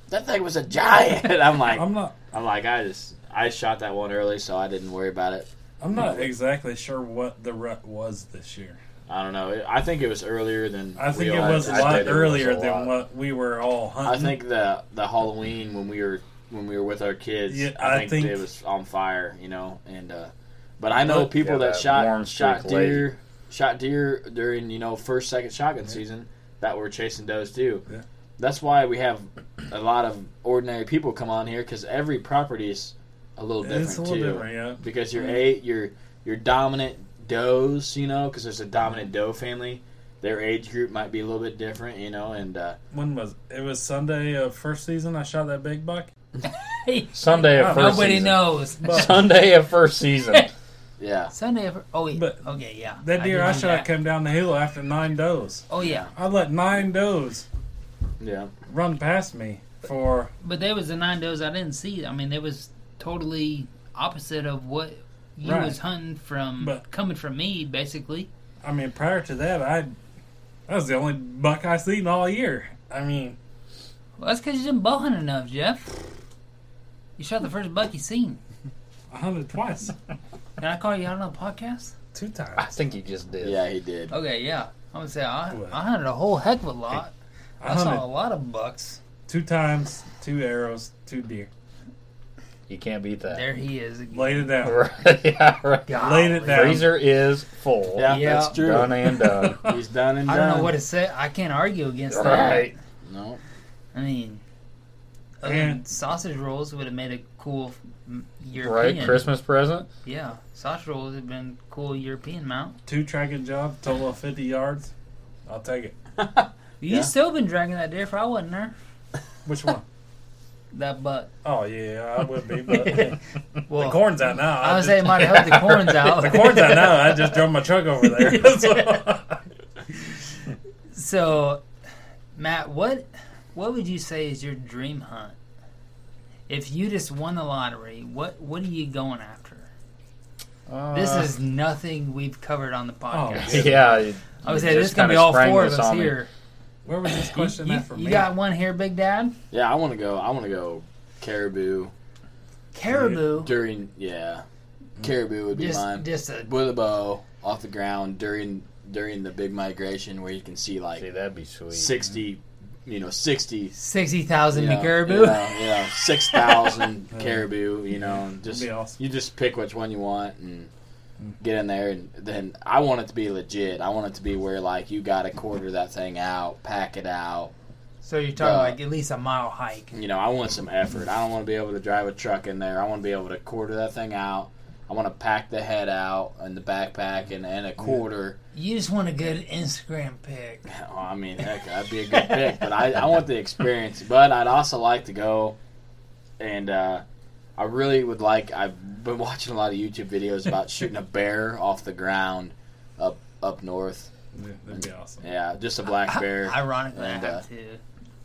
"That thing was a giant." I'm like, I'm not. I'm like, I just I shot that one early, so I didn't worry about it. I'm not exactly sure what the rut was this year. I don't know. I think it was earlier than I think we it was a anticipated. lot it was earlier than what we were all hunting. I think the the Halloween when we were when we were with our kids, Yeah, I, I think, think- it was on fire, you know. And uh, but I know people Yeah, that, that shot warm shot streak lady. deer, shot deer during you know first second shotgun season that were chasing does too. Yeah. That's why we have a lot of ordinary people come on here because every property is a little different it's a little too. different, yeah. Because your eight, your your dominant does, you know, because there's a dominant doe family. Their age group might be a little bit different, you know, and uh, When was it? was Sunday of first season. I shot that big buck. Sunday of first Nobody season. knows. Sunday of first season. yeah. Sunday. Of, oh wait. But okay, yeah. That deer did I, know shot that. came down the hill after nine does. Oh yeah. I let nine does Yeah. run past me for But there was the nine does I didn't see. I mean, they was totally opposite of what you Right. was hunting from, But- coming from me, basically. I mean, prior to that, I that was the only buck I seen all year. I mean, Well, that's because you didn't bow hunt enough, Jeff. You shot the first buck you seen. I hunted twice, Can I call you out on a podcast? two times. I think you just did. Yeah, he did. Okay, yeah. I'm gonna say I, Well. I hunted a whole heck of a lot. I I, saw a lot of bucks. two times, two arrows, two deer. You can't beat that. There he is again. Laid it down. Right, yeah, right. Laid it down. Freezer is full. Yeah, Yeah. that's true. Done and done. He's done and done. I done. don't know what to say. I can't argue against that. right. No. I mean, other And- than sausage rolls would have made a cool European. Right. Christmas present. Yeah, sausage rolls would have been cool European mount. Two tracking job, total of fifty yards. I'll take it. You Yeah. still been dragging that deer if I wasn't there. Which one? That butt. Oh yeah, I would be, but well, the corn's out now. I was just- saying, might have helped the corns out. the corn's out now. I just drove my truck over there. So- So, Matt, what what would you say is your dream hunt? If you just won the lottery, what what are you going after? This Uh, is nothing we've covered on the podcast. yeah. yeah. I would say this just is gonna be all four of this us on me. here. Where was this question you- at for you me? got one here, Big Dad. Yeah, I want to go. I want to go caribou Caribou. during. Yeah, caribou would be Just mine. just a With a bow off the ground during during the big migration where you can see like See, that'd be sweet. sixty, you know, sixty. sixty thousand Yeah, caribou. Yeah, yeah, six thousand caribou. You know, and just awesome. you just pick which one you want and get in there, and then I want it to be legit. I want it to be where like you got to quarter that thing out, pack it out. So you're talking Uh, like at least a mile hike. You know, I want some effort. I don't want to be able to drive a truck in there. I want to be able to quarter that thing out. I want to pack the head out and the backpack and, and a quarter. You just want a good Instagram pic. Oh, I mean, heck, that'd be a good pic, But I, I want the experience. But I'd also like to go, and uh, I really would like. I've been watching a lot of YouTube videos about shooting a bear off the ground up up north. Yeah, that'd be awesome. Yeah, just a black bear. Ironically, And, I uh, have to.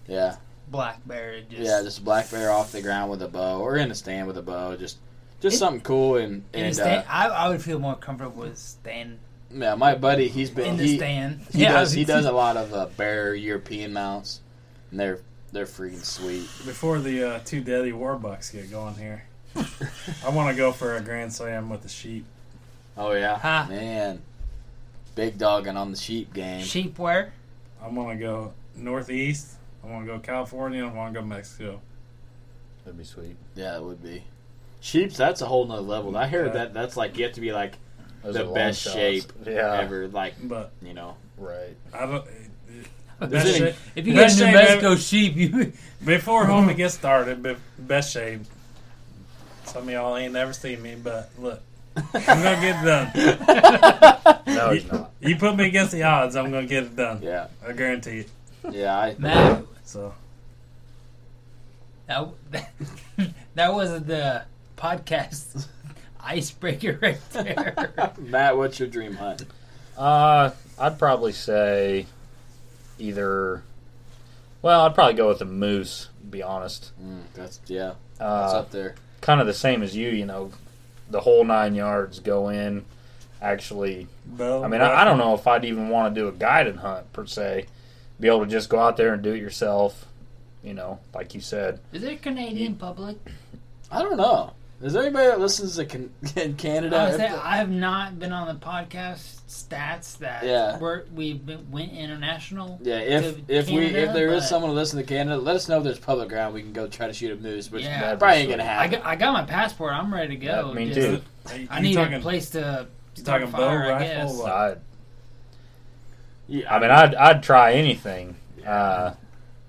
Yeah, Black bear. Just, yeah, just a black bear off the ground with a bow, or in a stand with a bow. Just just It- something cool and in and stand. uh, I, I would feel more comfortable with stand yeah, my buddy, he's been in the he, stand. he yeah, does he does a lot of uh, bear European mounts, and they're they're freaking sweet. Before the uh, two Daddy Warbucks get going here, I want to go for a Grand Slam with the sheep. Oh yeah, Ha. man, big dogging on the sheep game. sheep where? I want to go northeast. I want to go California. I want to go Mexico. That'd be sweet. Yeah, it would be. Sheep's that's a whole nother level. I heard Okay. that that's like you have to be like Those the best shape Yeah. ever. Like But you know, Right. I don't. Best shape, If you best get a New shape Mexico sheep, you before home it gets started, but best shape. Some of y'all ain't never seen me, but look, I'm gonna get it done. No, he's not. You put me against the odds, I'm gonna get it done. Yeah, I guarantee it. yeah. I, Matt, So that, that wasn't the podcast icebreaker right there. Matt, what's your dream hunt? Uh, I'd probably say either. Well, I'd probably go with a moose. To be honest, Mm, that's yeah. That's uh, up there. kind of the same as you. You know, the whole nine yards. Go in, actually. Bo, I mean, I, I don't know if I'd even want to do a guided hunt per se. Be able to just go out there and do it yourself. You know, like you said. Is there Canadian public? I don't know. Is there anybody that listens to can, in Canada? I, was saying, I have not been on the podcast stats that Yeah. we're, we been- went international. yeah, if to if we if there is but- someone to listen to Canada, let us know if there's public ground. We can go try to shoot a moose, which Yeah. That'd be probably ain't gonna I happen. got, I got my passport. I'm ready to go. Yeah, me Just- too. I need talking, a place to you start talking a bow, fire. I rifle, guess. what? I, Yeah, I mean, I'd I'd try anything. Uh,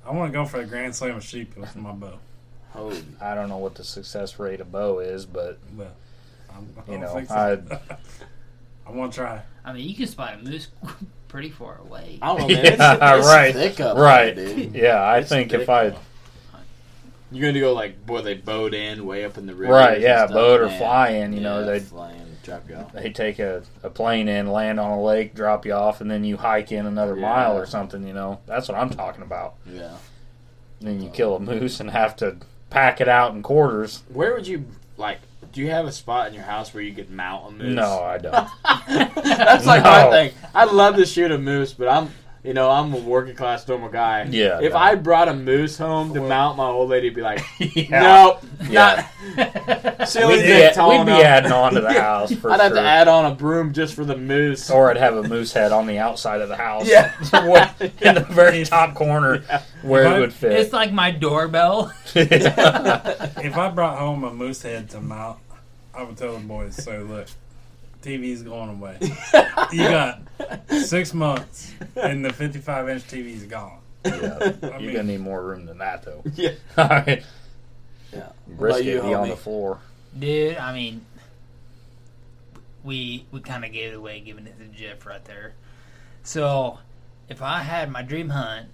I want to go for the Grand Slam of sheep with my bow. Oh, I don't know what the success rate of bow is, but But I'm, I You don't know, think so. I'd- I want to try. I mean, you can spot a moose pretty far away. I don't know, man. Yeah, it's, it's right, thick up right. there, dude. yeah, I It's think if I. You're gonna go like boy, they boat in way up in the river. right, yeah, boat or fly in, you know, they fly in, drop you off. they take a, a plane in, land on a lake, drop you off, and then you hike in another Yeah. mile or something. You know, that's what I'm talking about. Yeah. And then you kill a moose and have to pack it out in quarters. Where would you like? Do you have a spot in your house where you could mount a moose? No, I don't. That's like my No. thing. I'd love to shoot a moose, but I'm, you know, I'm a working class normal guy. Yeah, If no. I brought a moose home to mount, my old lady'd be like, yeah. "No, Yeah. not ceiling We'd be, ain't tall we'd be enough." adding on to the house for I'd have to add on a broom just for the moose. or I'd have a moose head on the outside of the house. Yeah. in the very top corner where If I- it would fit. It's like my doorbell. If I brought home a moose head to mount, I would tell the boys, so look, TV's going away. You got six months, and the 55 inch TV is gone. yeah. I You're mean- gonna need more room than that, though. Yeah. All right. Yeah. Brisket you, be on homie? the floor. Dude, I mean, we we kind of gave it away giving it to Jeff right there. So, if I had my dream hunt,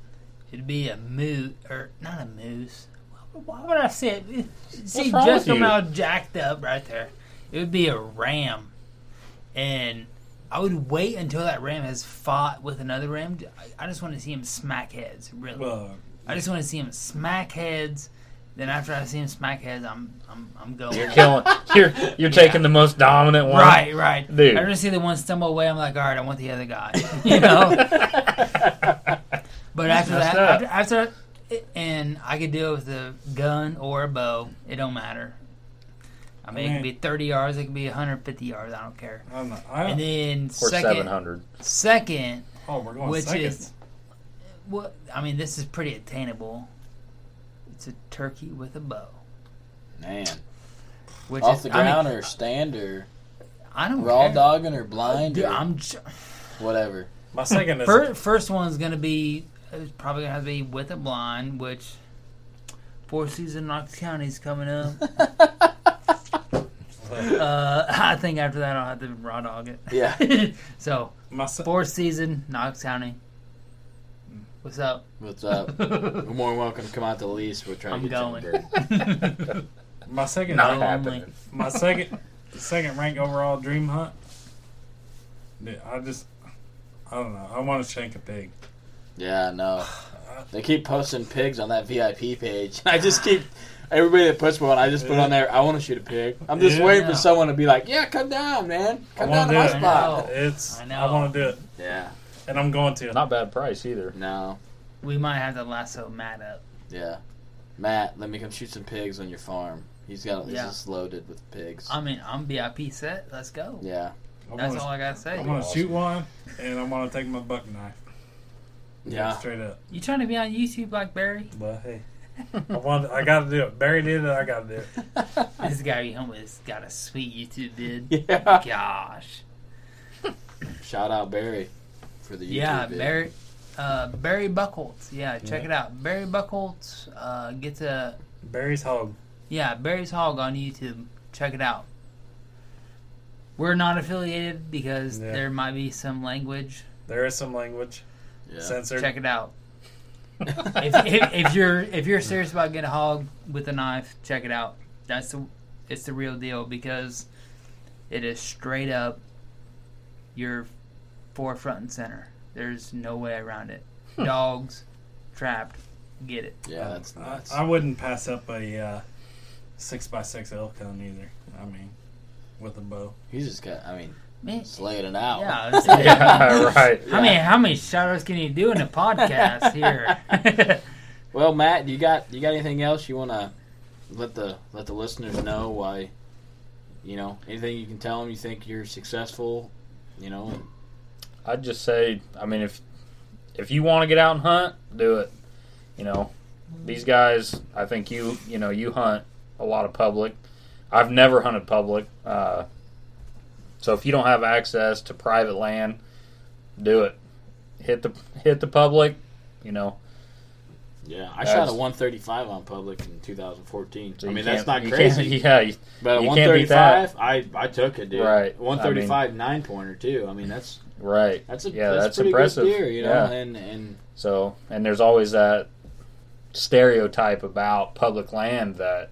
it'd be a moose, or not a moose. Why would I say it? See, wrong just with you? about jacked up right there. It would be a ram, and I would wait until that ram has fought with another ram. I- I just want to see him smack heads. Really, Well, I just want to see him smack heads. Then after I see him smack heads, I'm I'm I'm going. You're killing. You're you're taking the most dominant one. Right, right. Dude. I just see the one stumble away. I'm like, all right, I want the other guy. You know. but after that, after, after and I could deal with a gun or a bow. It don't matter. I mean, it can be 30 yards. It can be 150 yards. I don't care. I'm not, I, And then Or second, seven hundred. second, oh, we're going which second. is what I mean. This is pretty attainable. It's a turkey with a bow, Man, which off is the I mean, stand or I don't raw care. dogging or blind Dude, or I'm. j- whatever. My second is First, first one's gonna be it's probably gonna have to be with a blind, which four season Knox County's coming up. uh, I think after that I'll have to raw dog it. Yeah. so my se- fourth season Knox County. What's up? What's up? You're more than welcome to come out to the lease. We're trying to I'm get going. you bird. my second Not No, happening. only. my second second rank overall dream hunt. Dude, I just I don't know. I want to shank a pig. Yeah, no. They keep posting pigs on that VIP page. I just keep everybody that puts one. I just put on there. I want to shoot a pig. I'm just Yeah. waiting for someone to be like, "Yeah, come down, man. Come down to wanna my it. spot." know. It's I I, know. want to do it, Yeah. and I'm going to. Not bad price either. No. We might have to lasso Matt up. Yeah. Matt, let me come shoot some pigs on your farm. He's got. He's Yeah. just loaded with pigs. I mean, I'm VIP set. Let's go. yeah. I That's wanna, all I gotta say. I want to shoot one, and I'm gonna take my buck knife. Yeah. Straight up. You trying to be on YouTube like Barry? But hey, I want. I got to do it. Barry did it. I got to do it. This guy has got a sweet YouTube vid. Yeah. Gosh. Shout out Barry for the YouTube Yeah, vid. Barry, uh, Barry Buckholtz. Yeah, check it out. Barry Buckholtz uh, gets a Barry's hog. yeah Barry's Hog on YouTube. check it out. We're not affiliated because Yeah. there might be some language. There is some language Yeah. censored. Check it out. If, if, if you're if you're serious about getting a hog with a knife, check it out. That's the it's the real deal because it is straight up your forefront and center. There's no way around it. Dogs trapped, get it. Yeah, that's I, nuts. I wouldn't pass up a uh, six by six elk hunt either. I mean, with a bow. He's just got. I mean, Man, slaying it out. yeah. it's- yeah, right. How many how many shout outs can you do in a podcast here? Well, Matt, you got you got anything else you want to let the let the listeners know why? You know, anything you can tell them you think you're successful. You know, I'd just say, I mean, if if you want to get out and hunt, do it. You know, these guys, I think you, you know, you hunt a lot of public. I've never hunted public, uh, so if you don't have access to private land, do it. Hit the hit the public. You know, yeah, I shot a 135 on public in 2014. so I mean, that's not crazy. yeah, you- But a you can't beat that. 135, I I took it, dude. Right. 135 nine pointer too. I mean, that's right. that's a Yeah, that's, that's pretty impressive. good deer, you know. Yeah. And and So, and there's always that stereotype about public land that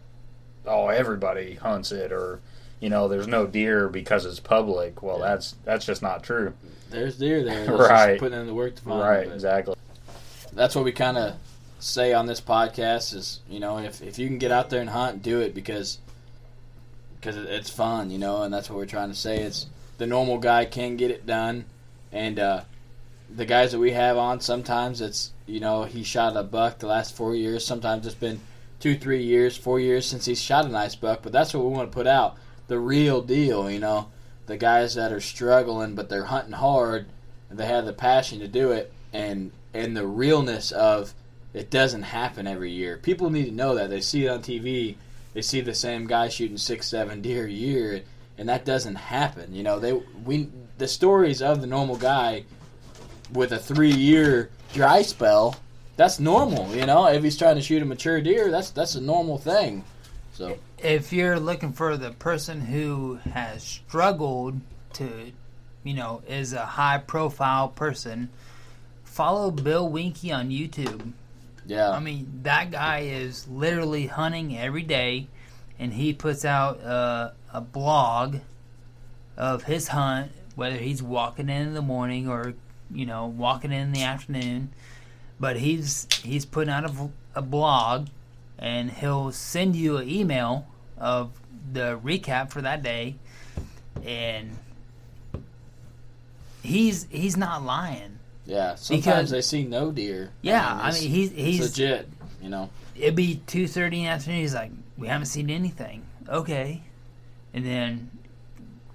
oh everybody hunts it or you know there's no deer because it's public. Well, Yeah. that's that's just not true. there's deer there. Right. putting in the work to find. right, exactly. that's what we kind of say on this podcast is you know if, if you can get out there and hunt do it because because it's fun you know and that's what we're trying to say it's the normal guy can get it done and uh, the guys that we have on sometimes it's you know he shot a buck the last four years sometimes it's been two three years four years since he's shot a nice buck but that's what we want to put out the real deal you know the guys that are struggling but they're hunting hard and they have the passion to do it and and the realness of it doesn't happen every year. People need to know that. They see it on TV. They see the same guy shooting six, seven deer a year, and that doesn't happen. You know, they we the stories of the normal guy with a three year dry spell. That's normal. You know, if he's trying to shoot a mature deer, that's that's a normal thing. So if you're looking for the person who has struggled to, you know, is a high profile person, follow Bill Winke on YouTube. yeah, I mean, that guy is literally hunting every day, and he puts out uh, a blog of his hunt, whether he's walking in in the morning or you know walking in in the afternoon. But he's he's putting out a blog, and he'll send you an email of the recap for that day, and he's he's not lying. yeah. Sometimes because- they see no deer. Yeah, I it's- mean he's he's legit. You know. it'd be two thirty in the afternoon. He's like, "We haven't seen anything." Okay, and then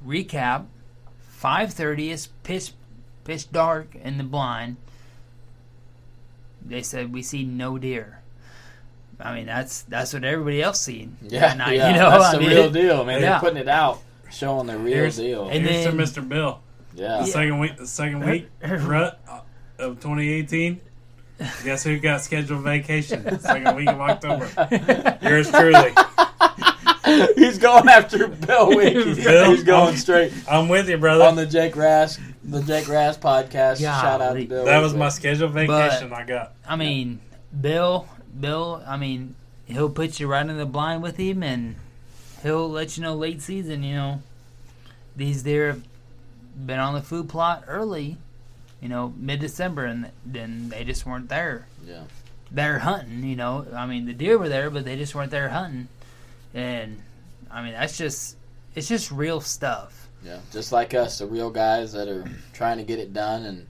recap. Five thirty is pitch pitch dark in the blind. They said we see no deer. I mean that's that's what everybody else seen. Yeah, that night, yeah, you know, that's I the mean, real deal, man. Yeah. They're putting it out, showing the real Here's- deal. And Here's then- to Mr. Bill. yeah. The second week, the second week rut of 2018. Guess who got scheduled vacation? Second week of October. Yours truly. He's going after Bill Winke. Bill, He's going I'm- straight I'm with you, brother. on the Jake Rask, the Jake Rask podcast. Shout out to Bill. that was my scheduled vacation I got. I mean, Bill, Bill. I mean, he'll put you right in the blind with him, and he'll let you know late season. You know, these deer have been on the food plot early. You know, mid December, and then they just weren't there. Yeah. They're hunting. You know, I mean, the deer were there, but they just weren't there hunting. And I mean, that's just it's just real stuff. Yeah, just like us, the real guys that are trying to get it done. And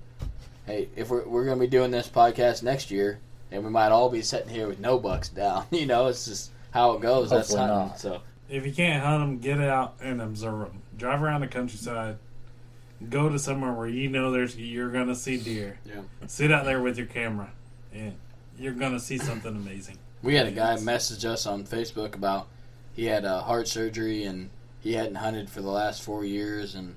hey, if we're we're gonna be doing this podcast next year, and we might all be sitting here with no bucks down. You know, it's just how it goes. That's Hopefully hunting. not. So If you can't hunt them, get out and observe them. Drive around the countryside. Go to somewhere where you know there's you're gonna see deer. Yeah. Sit out there with your camera, and you're gonna see something amazing. we had a guy message us on Facebook about he had a heart surgery and he hadn't hunted for the last four years and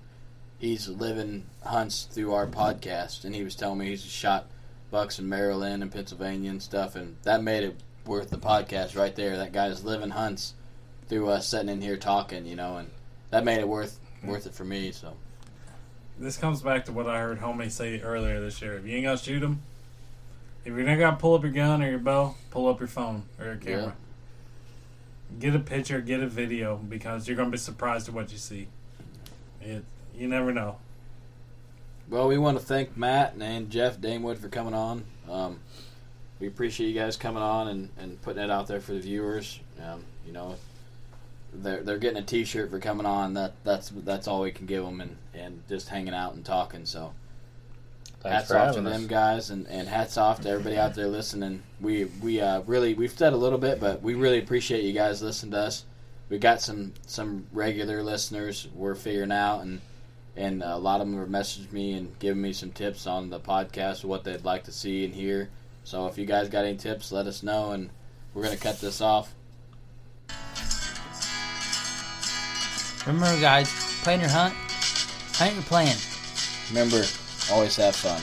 he's living hunts through our podcast and he was telling me he's shot bucks in Maryland and Pennsylvania and stuff and that made it worth the podcast right there. That guy's living hunts through us sitting in here talking, you know, and that made it worth worth it for me. So This comes back to what I heard homie say earlier this year. If you ain't gonna shoot him, if you're not gonna pull up your gun or your bow, pull up your phone or your camera. Get a picture, get a video, because you're gonna be surprised at what you see. It, you never know. Well, we want to thank Matt and Jeff Damewood for coming on. Um, we appreciate you guys coming on and, and putting it out there for the viewers. Um, you know, they're they're getting a T-shirt for coming on. That that's that's all we can give them, and, and just hanging out and talking. So Thanks hats off to having them guys, and, and hats off to everybody out there listening. We we uh, really we've said a little bit, but we really appreciate you guys listening to us. We got some some regular listeners we're figuring out, and and uh, a lot of them have messaged me and given me some tips on the podcast, what they'd like to see and hear. So if you guys got any tips, let us know, and we're gonna cut this off. Remember, guys, plan your hunt, hunt your plan. Remember, always have fun.